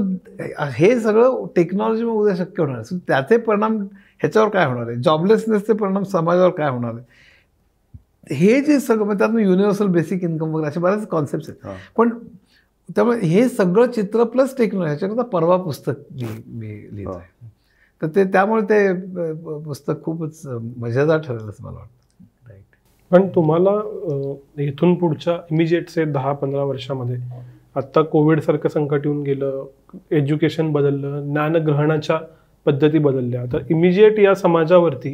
हे सगळं टेक्नॉलॉजीमुळे उद्या शक्य होणार सो त्याचे परिणाम ह्याच्यावर काय होणार आहे? जॉबलेसनेसचे परिणाम समाजावर काय होणार आहे? हे जे सगळं म्हणजे त्यातून युनिव्हर्सल बेसिक इन्कम वगैरे असे बरेच कॉन्सेप्ट आहेत. पण त्यामुळे हे सगळं चित्र प्लस टेक्नॉलॉजी ह्याच्याकरता परवा पुस्तक मी मी लिहित आहे. तर ते त्यामुळे ते पुस्तक खूपच मजेदार ठरेल असं मला वाटतं. राईट पण तुम्हाला इथून पुढच्या इमिजिएटचे दहा पंधरा वर्षामध्ये आत्ता कोविड सारखं संकट येऊन गेलं एज्युकेशन बदललं ज्ञानग्रहणाच्या पद्धती बदलल्या तर इमिजिएट या समाजावरती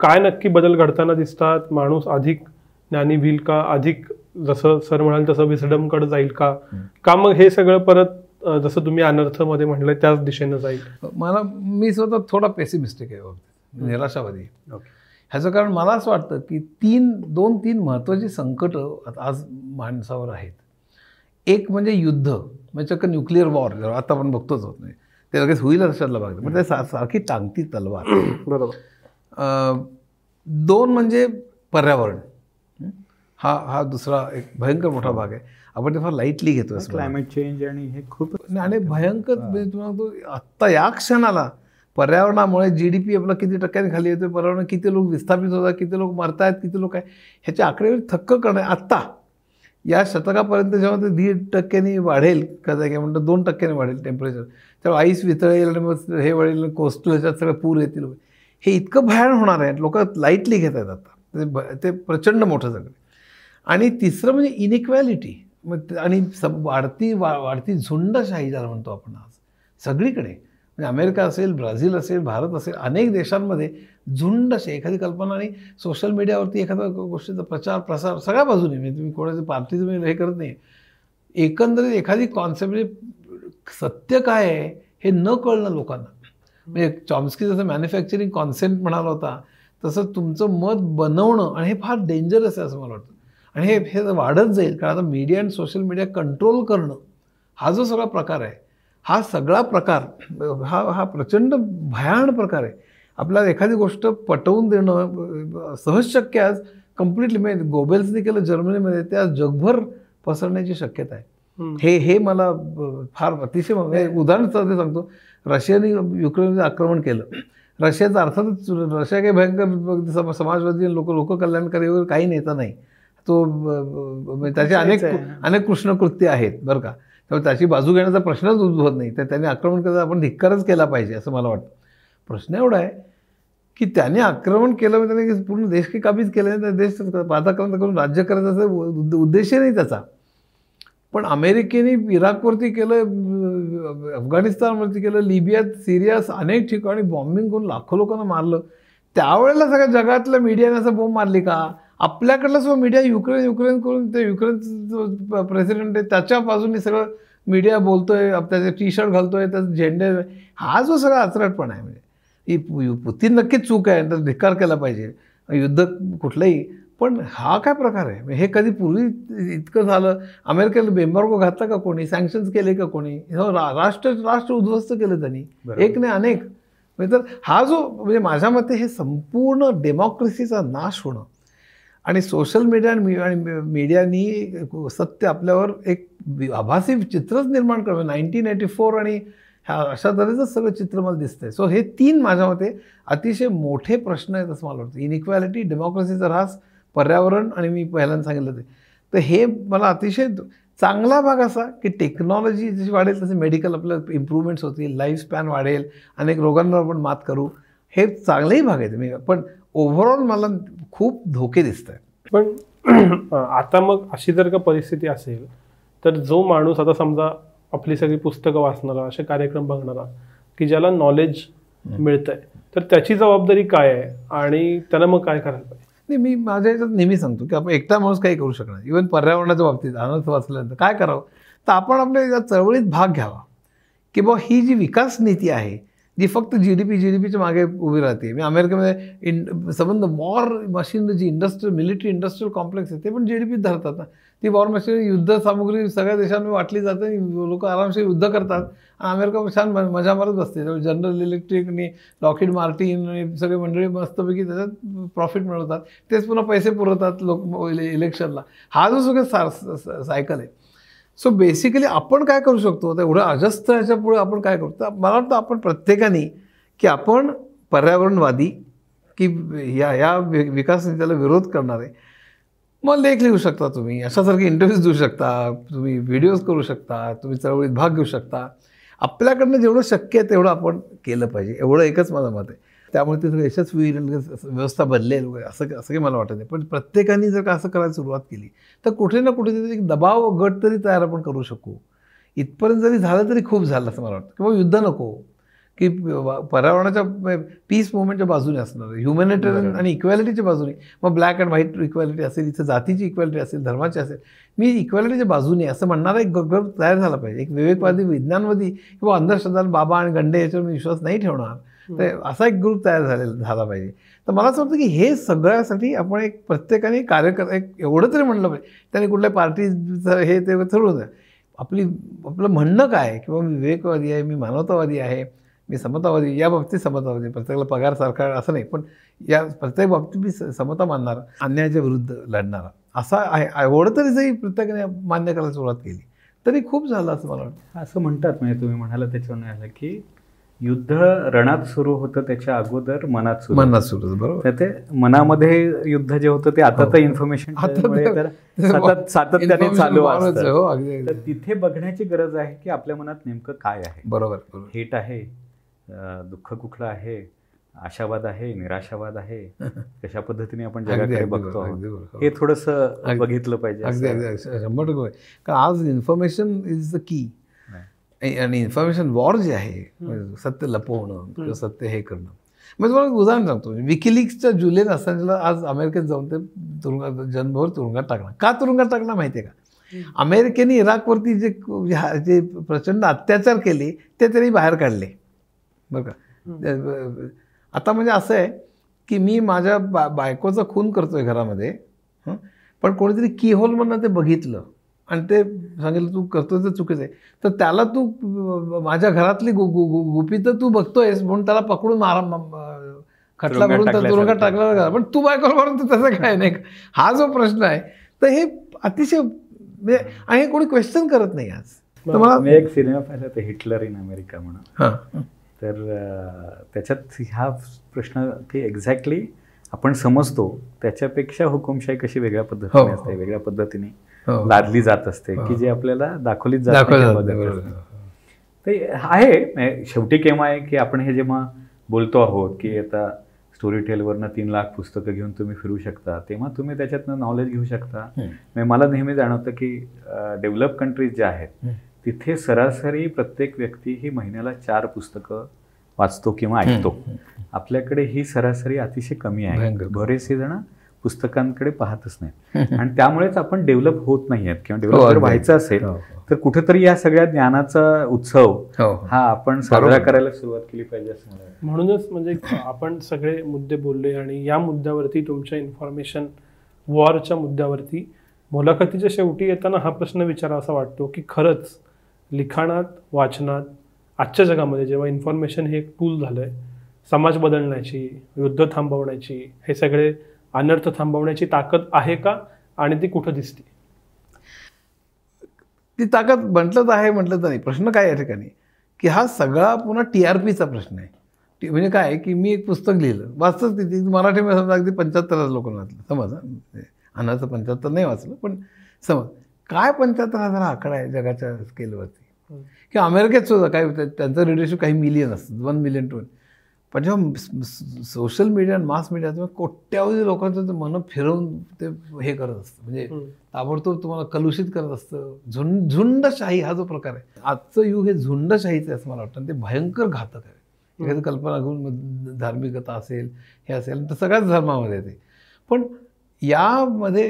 काय नक्की बदल घडताना दिसतात? माणूस अधिक ज्ञानी होईल का? अधिक जसं सर म्हणाल तसं विसडमकडे जाईल का? का मग हे सगळं परत जसं तुम्ही अनर्थमध्ये म्हटलंय त्याच दिशेनं जाईल. मला मी स्वतः थोडा पेसिमिस्टिक आहे बाबतीत निराशावादी. आहे. ओके. ह्याचं कारण मला असं वाटतं की तीन दोन तीन महत्त्वाची संकटं आज माणसावर आहेत. एक म्हणजे युद्ध म्हणजे चक्क न्यूक्लिअर वॉर आता आपण बघतोच होत नाही. ते लगेच होईल अशातला भाग. म्हणजे सा- सारखी टांगती तलवार. बरोबर. दोन म्हणजे पर्यावरण. हं? हा हा दुसरा एक भयंकर मोठा भाग आहे. आपण ते फार लाईटली घेतो क्लायमेट चेंज आणि हे खूप. आणि भयंकर म्हणजे तुम्हाला तो आत्ता या क्षणाला पर्यावरणामुळे जी डी पी आपला किती टक्क्यांनी खाली येतोय पर्यावरण किती लोक विस्थापित होतात किती लोक मरतायत किती लोक आहे ह्याचे आकडेवारी थक्क करणं आत्ता या शतकापर्यंत जेव्हा ते दीड टक्क्यांनी वाढेल का काय म्हणतात दोन टक्क्याने वाढेल टेम्परेचर तेव्हा आईस वितळेल आणि मग हे वाढेल कोस्टल ह्याच्यात सगळे पूर येतील. हे इतकं भयान होणार आहे लोक लाईटली घेत आहेत आता. ते भ- ते प्रचंड मोठं सगळं. आणि तिसरं म्हणजे इनिक्वॅलिटी मग ते- आणि सब वाढती वा वाढती झुंडशाही ज्याला म्हणतो आपण आज. सगळीकडे. म्हणजे अमेरिका असेल ब्राझील असेल भारत असेल अनेक देशांमध्ये झुंडशाही. एखादी कल्पना आणि सोशल मीडियावरती एखाद्या गोष्टीचा प्रचार प्रसार सगळ्या बाजूने. म्हणजे तुम्ही कोणाचं पार्टीचं मी हे करत नाही. एकंदरीत एखादी कॉन्सेप्ट म्हणजे सत्य काय आहे हे न कळणं लोकांना. म्हणजे चॉम्स्की जसं मॅन्युफॅक्चरिंग कॉन्सेंट म्हणाला होता तसं तुमचं मत बनवणं आणि हे फार डेंजरस आहे असं मला वाटतं. आणि हे हे वाढत जाईल. कारण आता मीडिया आणि सोशल मीडिया कंट्रोल करणं हा जो सगळा प्रकार आहे हा सगळा प्रकार हा हा प्रचंड भयान प्रकार आहे. आपल्याला एखादी गोष्ट पटवून देणं सहज शक्य आज कम्प्लिटली म्हणजे गोबेल्सने केलं जर्मनीमध्ये ते आज जगभर पसरण्याची शक्यता आहे. हे हे मला फार अतिशय म्हणजे उदाहरण साधे सांगतो. रशियाने युक्रेनचं आक्रमण केलं. रशियाचा अर्थातच रशिया काही भयंकर सम- समाजवादी लोक लोककल्याणकारी वगैरे काही नेता नाही. तो म्हणजे त्याचे अनेक. अनेक कृष्णकृत्य आहेत बरं का. त्यामुळे त्याची बाजू घेण्याचा प्रश्नच उद्भवत नाही. तर त्यांनी आक्रमण करायचं आपण धिक्कारच केला पाहिजे असं मला वाटतं. प्रश्न एवढा आहे की त्याने आक्रमण केलं म्हणजे त्याने पूर्ण देश काही काबीज केलं नाही तर देश पादाक्रांत करून राज्य करायचं असं उद्द- उद्देश नाही त्याचा. पण अमेरिकेने इराकवरती केलं अफगाणिस्तानवरती केलं लिबियात सिरिया अनेक ठिकाणी बॉम्बिंग करून लाखो लोकांना मारलं. त्यावेळेला सगळ्या जगातल्या मीडियाने असं बोंब मारली का? आपल्याकडलं सगळं मीडिया युक्रेन युक्रेन करून ते युक्रेनचं जो प्रेसिडेंट आहे त्याच्या बाजूने सगळं मीडिया बोलतोय त्याचे टी शर्ट घालतोय त्याचे झेंडे हा जो सगळा आचरटपणा आहे म्हणजे. ही पुतीन नक्कीच चूक आहे तर धिक्कार केला पाहिजे. युद्ध कुठलंही पण हा काय प्रकार आहे? हे कधी पूर्वी इतकं झालं? अमेरिकेला बेंबार्गो घातला का कोणी? सँक्शन्स केले का कोणी? हो, रा- राष्ट्र राष्ट्र उद्ध्वस्त केलं त्यांनी. एक नाही अनेक. म्हणजे तर हा जो म्हणजे माझ्या मते हे संपूर्ण डेमोक्रेसीचा नाश होणं आणि सोशल मीडिया आणि मी- आणि मीडियानी सत्य आपल्यावर एक आभासी चित्रच निर्माण करतो. म्हणजे नाईन्टीन एटी फोर आणि ह्या अशा तऱ्हेचं सगळं चित्र मला दिसतंय. सो हे तीन माझ्या मते अतिशय मोठे प्रश्न आहेत असं मला वाटतं. इनइक्वॅलिटी डेमोक्रेसीचा ऱ्हास पर्यावरण आणि मी पहिल्यांदा सांगितलं ते. तर हे मला अतिशय चांगला भाग असा की टेक्नॉलॉजी जशी वाढेल तसे मेडिकल आपल्या इम्प्रूव्हमेंट्स होतील लाईफ स्पॅन वाढेल अनेक रोगांवर आपण मात करू. हे चांगलेही भाग आहेत. मी पण ओव्हरऑल मला खूप धोके दिसत आहेत पण आता मग अशी जर का परिस्थिती असेल तर जो माणूस आता समजा आपली सगळी पुस्तकं वाचणारा असे कार्यक्रम बघणारा की ज्याला नॉलेज मिळतंय तर त्याची जबाबदारी काय आहे? आणि त्यानं मग काय करायला पाहिजे? नाही मी माझ्या ह्याच्यात नेहमी सांगतो की आपण एकटा माणूस काही करू शकणार इव्हन पर्यावरणाच्या बाबतीत अनर्थ वाचल्यानंतर काय करावं? तर आपण आपल्या या चळवळीत भाग घ्यावा की बुवा ही जी विकास नीती आहे जी फक्त G D P G D पीच्या मागे उभी राहते. मी अमेरिकेमध्ये इन संबंध वॉर मशीन जी इंडस्ट्रियल मिलिटरी इंडस्ट्रियल कॉम्प्लेक्स आहे ते पण जी डी पी धरतात ना. ती वॉर मशीन युद्ध सामुग्री सगळ्या देशांमध्ये वाटली जाते लोक आरामशीर युद्ध करतात. आणि अमेरिका छान म- मजा मारत असते जनरल इलेक्ट्रिक आणि लॉकेड मार्टिन आणि सगळे मंडळी मस्तपैकी त्याच्यात प्रॉफिट मिळवतात. तेच पुन्हा पैसे पुरवतात लोक इलेक्शनला हा जो सगळं सार सायकल आहे. सो बेसिकली आपण काय करू शकतो? आता एवढं अजस्त ह्याच्यापुढे आपण काय करू? मला वाटतं आपण प्रत्येकाने की आपण पर्यावरणवादी की या या वि- विकास नीतीला विरोध करणारे मग लेख लिहू शकता तुम्ही. अशासारखे इंटरव्ह्यूज देऊ शकता. तुम्ही व्हिडिओज करू शकता. तुम्ही चळवळीत भाग घेऊ शकता. आपल्याकडनं जेवढं शक्य आहे तेवढं आपण केलं पाहिजे. एवढं एकच माझं मत आहे. त्यामुळे ते सगळं यशस्वी व्यवस्था बदलेल वगैरे असं असं काही मला वाटत नाही. पण प्रत्येकाने जर का असं करायला सुरुवात केली तर कुठे ना कुठेतरी एक दबाव गट तरी तयार आपण करू शकू. इथपर्यंत जरी झालं तरी खूप झालं असं मला वाटतं. किंवा युद्ध नको. की पर्यावरणाच्या पीस मुवमेंटच्या बाजूने असणार ह्युमॅनिटेरियन आणि इक्वॅलिटीच्या बाजूने. मग ब्लॅक अँड व्हाईट इक्वॅलिटी असेल इथं जातीची इक्वॅलिटी असेल धर्माची असेल. मी इक्वॅलिटीच्या बाजूने असं म्हणणारा एक गट तयार झाला पाहिजे. एक विवेकवादी विज्ञानवादी किंवा अंधश्रद्धा बाबा आणि गंडे याच्यावर मी विश्वास नाही ठेवणार. तर असा एक ग्रुप तयार झालेला झाला पाहिजे. तर मला असं वाटतं की हे सगळ्यासाठी आपण एक प्रत्येकाने कार्य कर एक एवढं तरी म्हणलं पाहिजे. त्याने कुठल्या पार्टीचं हे ते ठरवून आपली आपलं म्हणणं काय किंवा मी विवेकवादी आहे मी मानवतावादी आहे मी समतावादी या बाबतीत समतावादी प्रत्येकाला पगार सारखा असं नाही पण या प्रत्येक बाबतीत मी समता मानणारा अन्यायाच्या विरुद्ध लढणारा. असा आहे एवढं तरी जरी प्रत्येकाने मान्य करायला सुरुवात केली तरी खूप झालं असं मला वाटतं. असं म्हणतात म्हणजे तुम्ही म्हणाला त्याच्यावर आलं की युद्ध रणात सुरू होतं त्याच्या अगोदर मनात सुरू मनात सुरू बरोबर. ते मनामध्ये युद्ध जे होतं ते आता तर इन्फॉर्मेशन सतत सातत्याने चालू असतं. तर तिथे बघण्याची गरज आहे की आपल्या मनात नेमकं काय आहे? बरोबर हेट आहे दुःख कुठलं आहे आशावाद आहे निराशावाद आहे कशा पद्धतीने आपण जगाकडे बघतो हे थोडस बघितलं पाहिजे अगदी अगदी शंभर टक्के. कारण आज इन्फॉर्मेशन इज द की आणि इन्फॉर्मेशन वॉर जे आहे सत्य लपवणं किंवा सत्य हे करणं. मी तुम्हाला एक उदाहरण सांगतो. विकिलिक्सच्या जुलियन असताना आज अमेरिकेत जाऊन ते तुरुंगात जन्मभर तुरुंगात टाकणार का तुरुंगात टाकणार माहिती आहे का? अमेरिकेने इराकवरती जे जे प्रचंड अत्याचार केले ते त्यांनी बाहेर काढले. बरं का? आता म्हणजे असं आहे की मी माझ्या बा बायकोचा खून करतोय घरामध्ये पण कोणीतरी कीहोलमधनं ते बघितलं. आणि ते सांगितलं तू करतोय तर चुकीचं आहे. तर त्याला तू माझ्या घरातली गु गु गुपित तू बघतोयस म्हणून त्याला पकडून मारा खटला भरून तर तुरुंगात टाकला पण तू बायकोला मारून तर तसं काय नाही हा जो प्रश्न आहे तर हे अतिशय म्हणजे आणि हे कोणी क्वेश्चन करत नाही आज. तर मला एक सिनेमा पाहिला ते हिटलर इन अमेरिका म्हणून. तर त्याच्यात हा प्रश्न की एक्झॅक्टली आपण समजतो त्याच्यापेक्षा हुकुमशाही कशी वेगळ्या पद्धतीने असते वेगळ्या पद्धतीने. लादली जात असते की जे आपल्याला दाखवलीच जात ते आहे शेवटी केव्हा आहे की आपण हे जेव्हा बोलतो आहोत की आता स्टोरी टेलवरनं तीन लाख पुस्तकं घेऊन तुम्ही फिरू शकता तेव्हा तुम्ही त्याच्यातनं नॉलेज घेऊ शकता. मला नेहमी जाणवतं की डेव्हलप कंट्रीज ज्या आहेत तिथे सरासरी प्रत्येक व्यक्ती ही महिन्याला चार पुस्तकं वाचतो किंवा ऐकतो. आपल्याकडे ही सरासरी अतिशय कमी आहे. बरेचसे जण पुस्तकांकडे पाहतच नाही आणि त्यामुळेच आपण डेव्हलप होत नाही आहेत किंवा डेव्हलप जर व्हायचं असेल तर कुठेतरी या सगळ्या ज्ञानाचा उत्सव हा. आपण साजरा करायला सुरुवात केली पाहिजे असं म्हणूनच म्हणजे आपण सगळे मुद्दे बोलले आणि या मुद्द्यावरती तुमच्या इन्फॉर्मेशन वॉरच्या मुद्द्यावरती मुलाखतीच्या शेवटी येताना हा प्रश्न विचारा असा वाटतो की खरंच लिखाणात वाचनात आजच्या जगामध्ये जेव्हा इन्फॉर्मेशन हे एक टूल झालं आहे समाज बदलण्याची युद्ध थांबवण्याची हे सगळे अनर्थ थांबवण्याची ताकद आहे का आणि ती कुठं दिसते? ती ताकद म्हटलं तर आहे म्हटलं तर नाही. प्रश्न काय या ठिकाणी? की हा सगळा पुन्हा टी आर पीचा प्रश्न आहे. म्हणजे काय की मी एक पुस्तक लिहिलं. वाचतच तिथे मराठीमध्ये समजा अगदी पंच्याहत्तर हजार लोकांना वाचलं. समज अनाचं पंच्याहत्तर नाही वाचलं पण समज काय पंच्याहत्तर हजार आकडा आहे जगाच्या स्केलवरती किंवा अमेरिकेत सुद्धा काही त्यांचं रिडरशिप काही मिलियन असतं. वन मिलियन टू पण जेव्हा सोशल मीडिया आणि मास मीडिया कोट्यावधी लोकांचं ते मन फिरवून ते हे करत असतं. म्हणजे ताबडतोब तुम्हाला कलुषित करत असतं. झुंड झुंडशाही हा जो प्रकार आहे आजचं युग हे झुंडशाहीचं आहे असं मला वाटतं. ते भयंकर घातक आहे. एखादी कल्पना घेऊन धार्मिकता असेल हे असेल तर सगळ्याच धर्मामध्ये येते. पण यामध्ये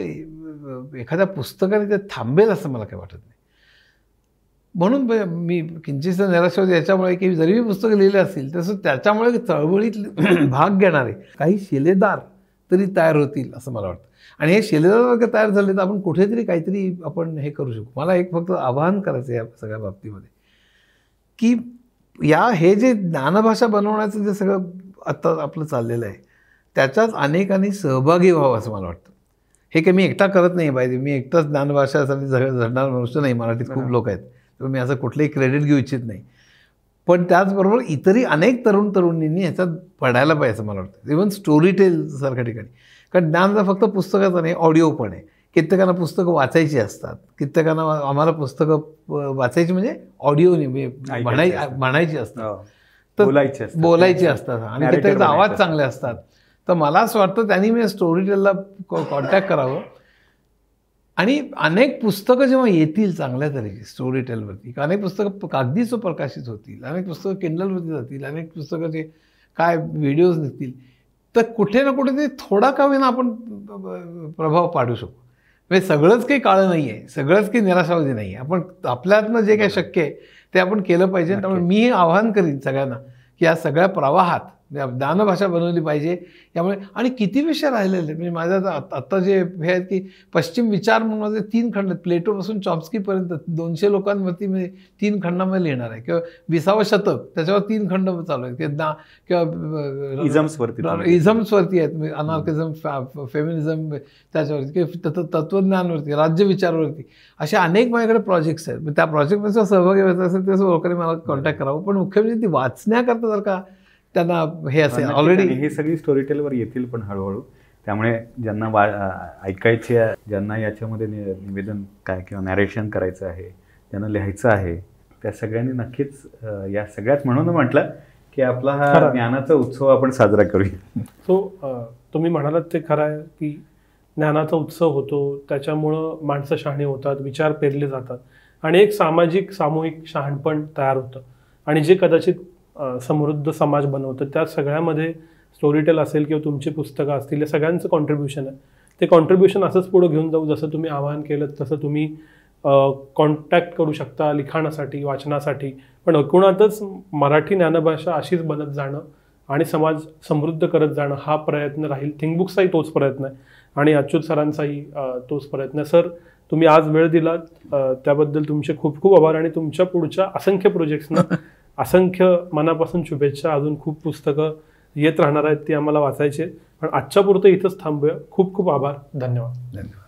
एखाद्या पुस्तकाने ते थांबेल असं मला काही वाटत नाही. म्हणून मी किंचित निराश होते. याच्यामुळे की जरी मी पुस्तकं लिहिले असतील तसं त्याच्यामुळे चळवळीत भाग घेणारे काही शिलेदार तरी तयार होतील असं मला वाटतं. आणि हे शिलेदार वर्ग तयार झाले तर आपण कुठेतरी काहीतरी आपण हे करू शकू. मला एक फक्त आवाहन करायचं या सगळ्या बाबतीमध्ये की या हे जे ज्ञानभाषा बनवण्याचं जे सगळं आत्ता आपलं चाललेलं आहे त्याच्यात अनेकांनी सहभागी व्हावं असं मला वाटतं. हे काही मी एकटा करत नाही पाहिजे मी एकटाच ज्ञानभाषासाठी झडणार मनुष्य नाही. मराठीत खूप लोक आहेत. तर मी असं कुठलंही क्रेडिट घेऊ इच्छित नाही. पण त्याचबरोबर इतरही अनेक तरुण तरुणींनी ह्याच्यात पडायला पाहिजे असं मला वाटतं. इवन स्टोरी टेल सारख्या ठिकाणी. कारण ज्ञान फक्त पुस्तकाचं नाही ऑडिओ पण आहे. कित्येकांना पुस्तकं वाचायची असतात. कित्येकांना आम्हाला पुस्तकं वाचायची म्हणजे ऑडिओ म्हणाय असतात. म्हणायची असतात. हो. तर बोलायचे असतात. बोलायची असतात. आणि कित्येकाचा आवाज चांगले असतात. तर मला असं वाटतं त्यांनी मी स्टोरी टेलला कॉन्टॅक्ट करावं. आणि अनेक पुस्तकं जेव्हा येतील चांगल्या तऱ्हेची स्टोरी टेलवरती अनेक पुस्तकं कागदीच प्रकाशित होतील अनेक पुस्तकं किंडलवरती जातील अनेक पुस्तकं जे काय व्हिडिओज निघतील तर कुठे ना कुठे ते थोडा का होईना आपण प्रभाव पाडू शकतो म्हणजे सगळंच काही काळं नाही आहे सगळंच काही निराशावादी नाही आहे आपण आपल्यातनं जे काही शक्य आहे ते आपण केलं पाहिजे. त्यामुळे मी आवाहन करीन सगळ्यांना की या सगळ्या प्रवाहात ज्ञानभाषा बनवली पाहिजे. त्यामुळे आणि किती विषय राहिलेले आहेत. म्हणजे माझ्या आता आत- आता जे हे आहेत की पश्चिम विचार म्हणून माझे तीन खंड आहेत. प्लेटोपासून चॉम्स्कीपर्यंत दोनशे लोकांवरती मी तीन खंडामध्ये लिहिणार आहे. किंवा विसावं शतक त्याच्यावर तीन खंड चालू आहेत. किंवा ना- किंवा Isms वरती तुम्ही- इझम्सवरती आहेत. म्हणजे अनार्किझम फेमिनिझम त्याच्यावरती किंवा तत्वज्ञानवरती राज्यविचारवरती असे अनेक माझ्याकडे प्रोजेक्ट्स आहेत. मग त्या प्रोजेक्टमध्ये सहभागी व्हायचं असेल तर लोकांनी मला कॉन्टॅक्ट करावं. पण मुख्य म्हणजे ती वाचण्याकरता जर का त्यांना हे असेल. ऑलरेडी हे सगळी स्टोरी टेलवर येतील पण हळूहळू त्यामुळे ज्यांना वा ऐकायचे आहे, ज्यांना याच्यामध्ये निवेदन काय किंवा नॅरेशन करायचं आहे ज्यांना लिहायचं आहे त्या सगळ्यांनी नक्कीच या सगळ्यात म्हणून म्हटलं की आपला हा. ज्ञानाचा उत्सव आपण साजरा करूया सो तुम्ही म्हणालात ते खरं आहे की ज्ञानाचा उत्सव होतो त्याच्यामुळं माणसं शहाणी होतात विचार पेरले जातात आणि एक सामाजिक सामूहिक शहाणपण तयार होतं आणि जे कदाचित समृद्ध समाज बनवतं. त्या सगळ्यामध्ये स्टोरीटेल असेल किंवा तुमची पुस्तकं असतील या सगळ्यांचं कॉन्ट्रीब्युशन आहे. ते कॉन्ट्रीब्युशन असंच पुढं घेऊन जाऊ जसं तुम्ही आवाहन केलं तसं तुम्ही कॉन्टॅक्ट करू शकता लिखाणासाठी वाचनासाठी. पण एकूणातच मराठी ज्ञानभाषा अशीच बनत जाणं आणि समाज समृद्ध करत जाणं हा प्रयत्न राहील. थिंकबुक्सचाही तोच प्रयत्न आहे. आणि अच्युत सरांचाही तोच प्रयत्न आहे. सर तुम्ही आज वेळ दिलात. त्याबद्दल तुमचे खूप खूप आभार आणि तुमच्या पुढच्या असंख्य प्रोजेक्ट्सना असंख्य मनापासून शुभेच्छा. अजून खूप पुस्तकं येत राहणार आहेत ती आम्हाला वाचायचे पण आजच्या पुरतं इथंच थांबूया. खूप खूप आभार. धन्यवाद. धन्यवाद.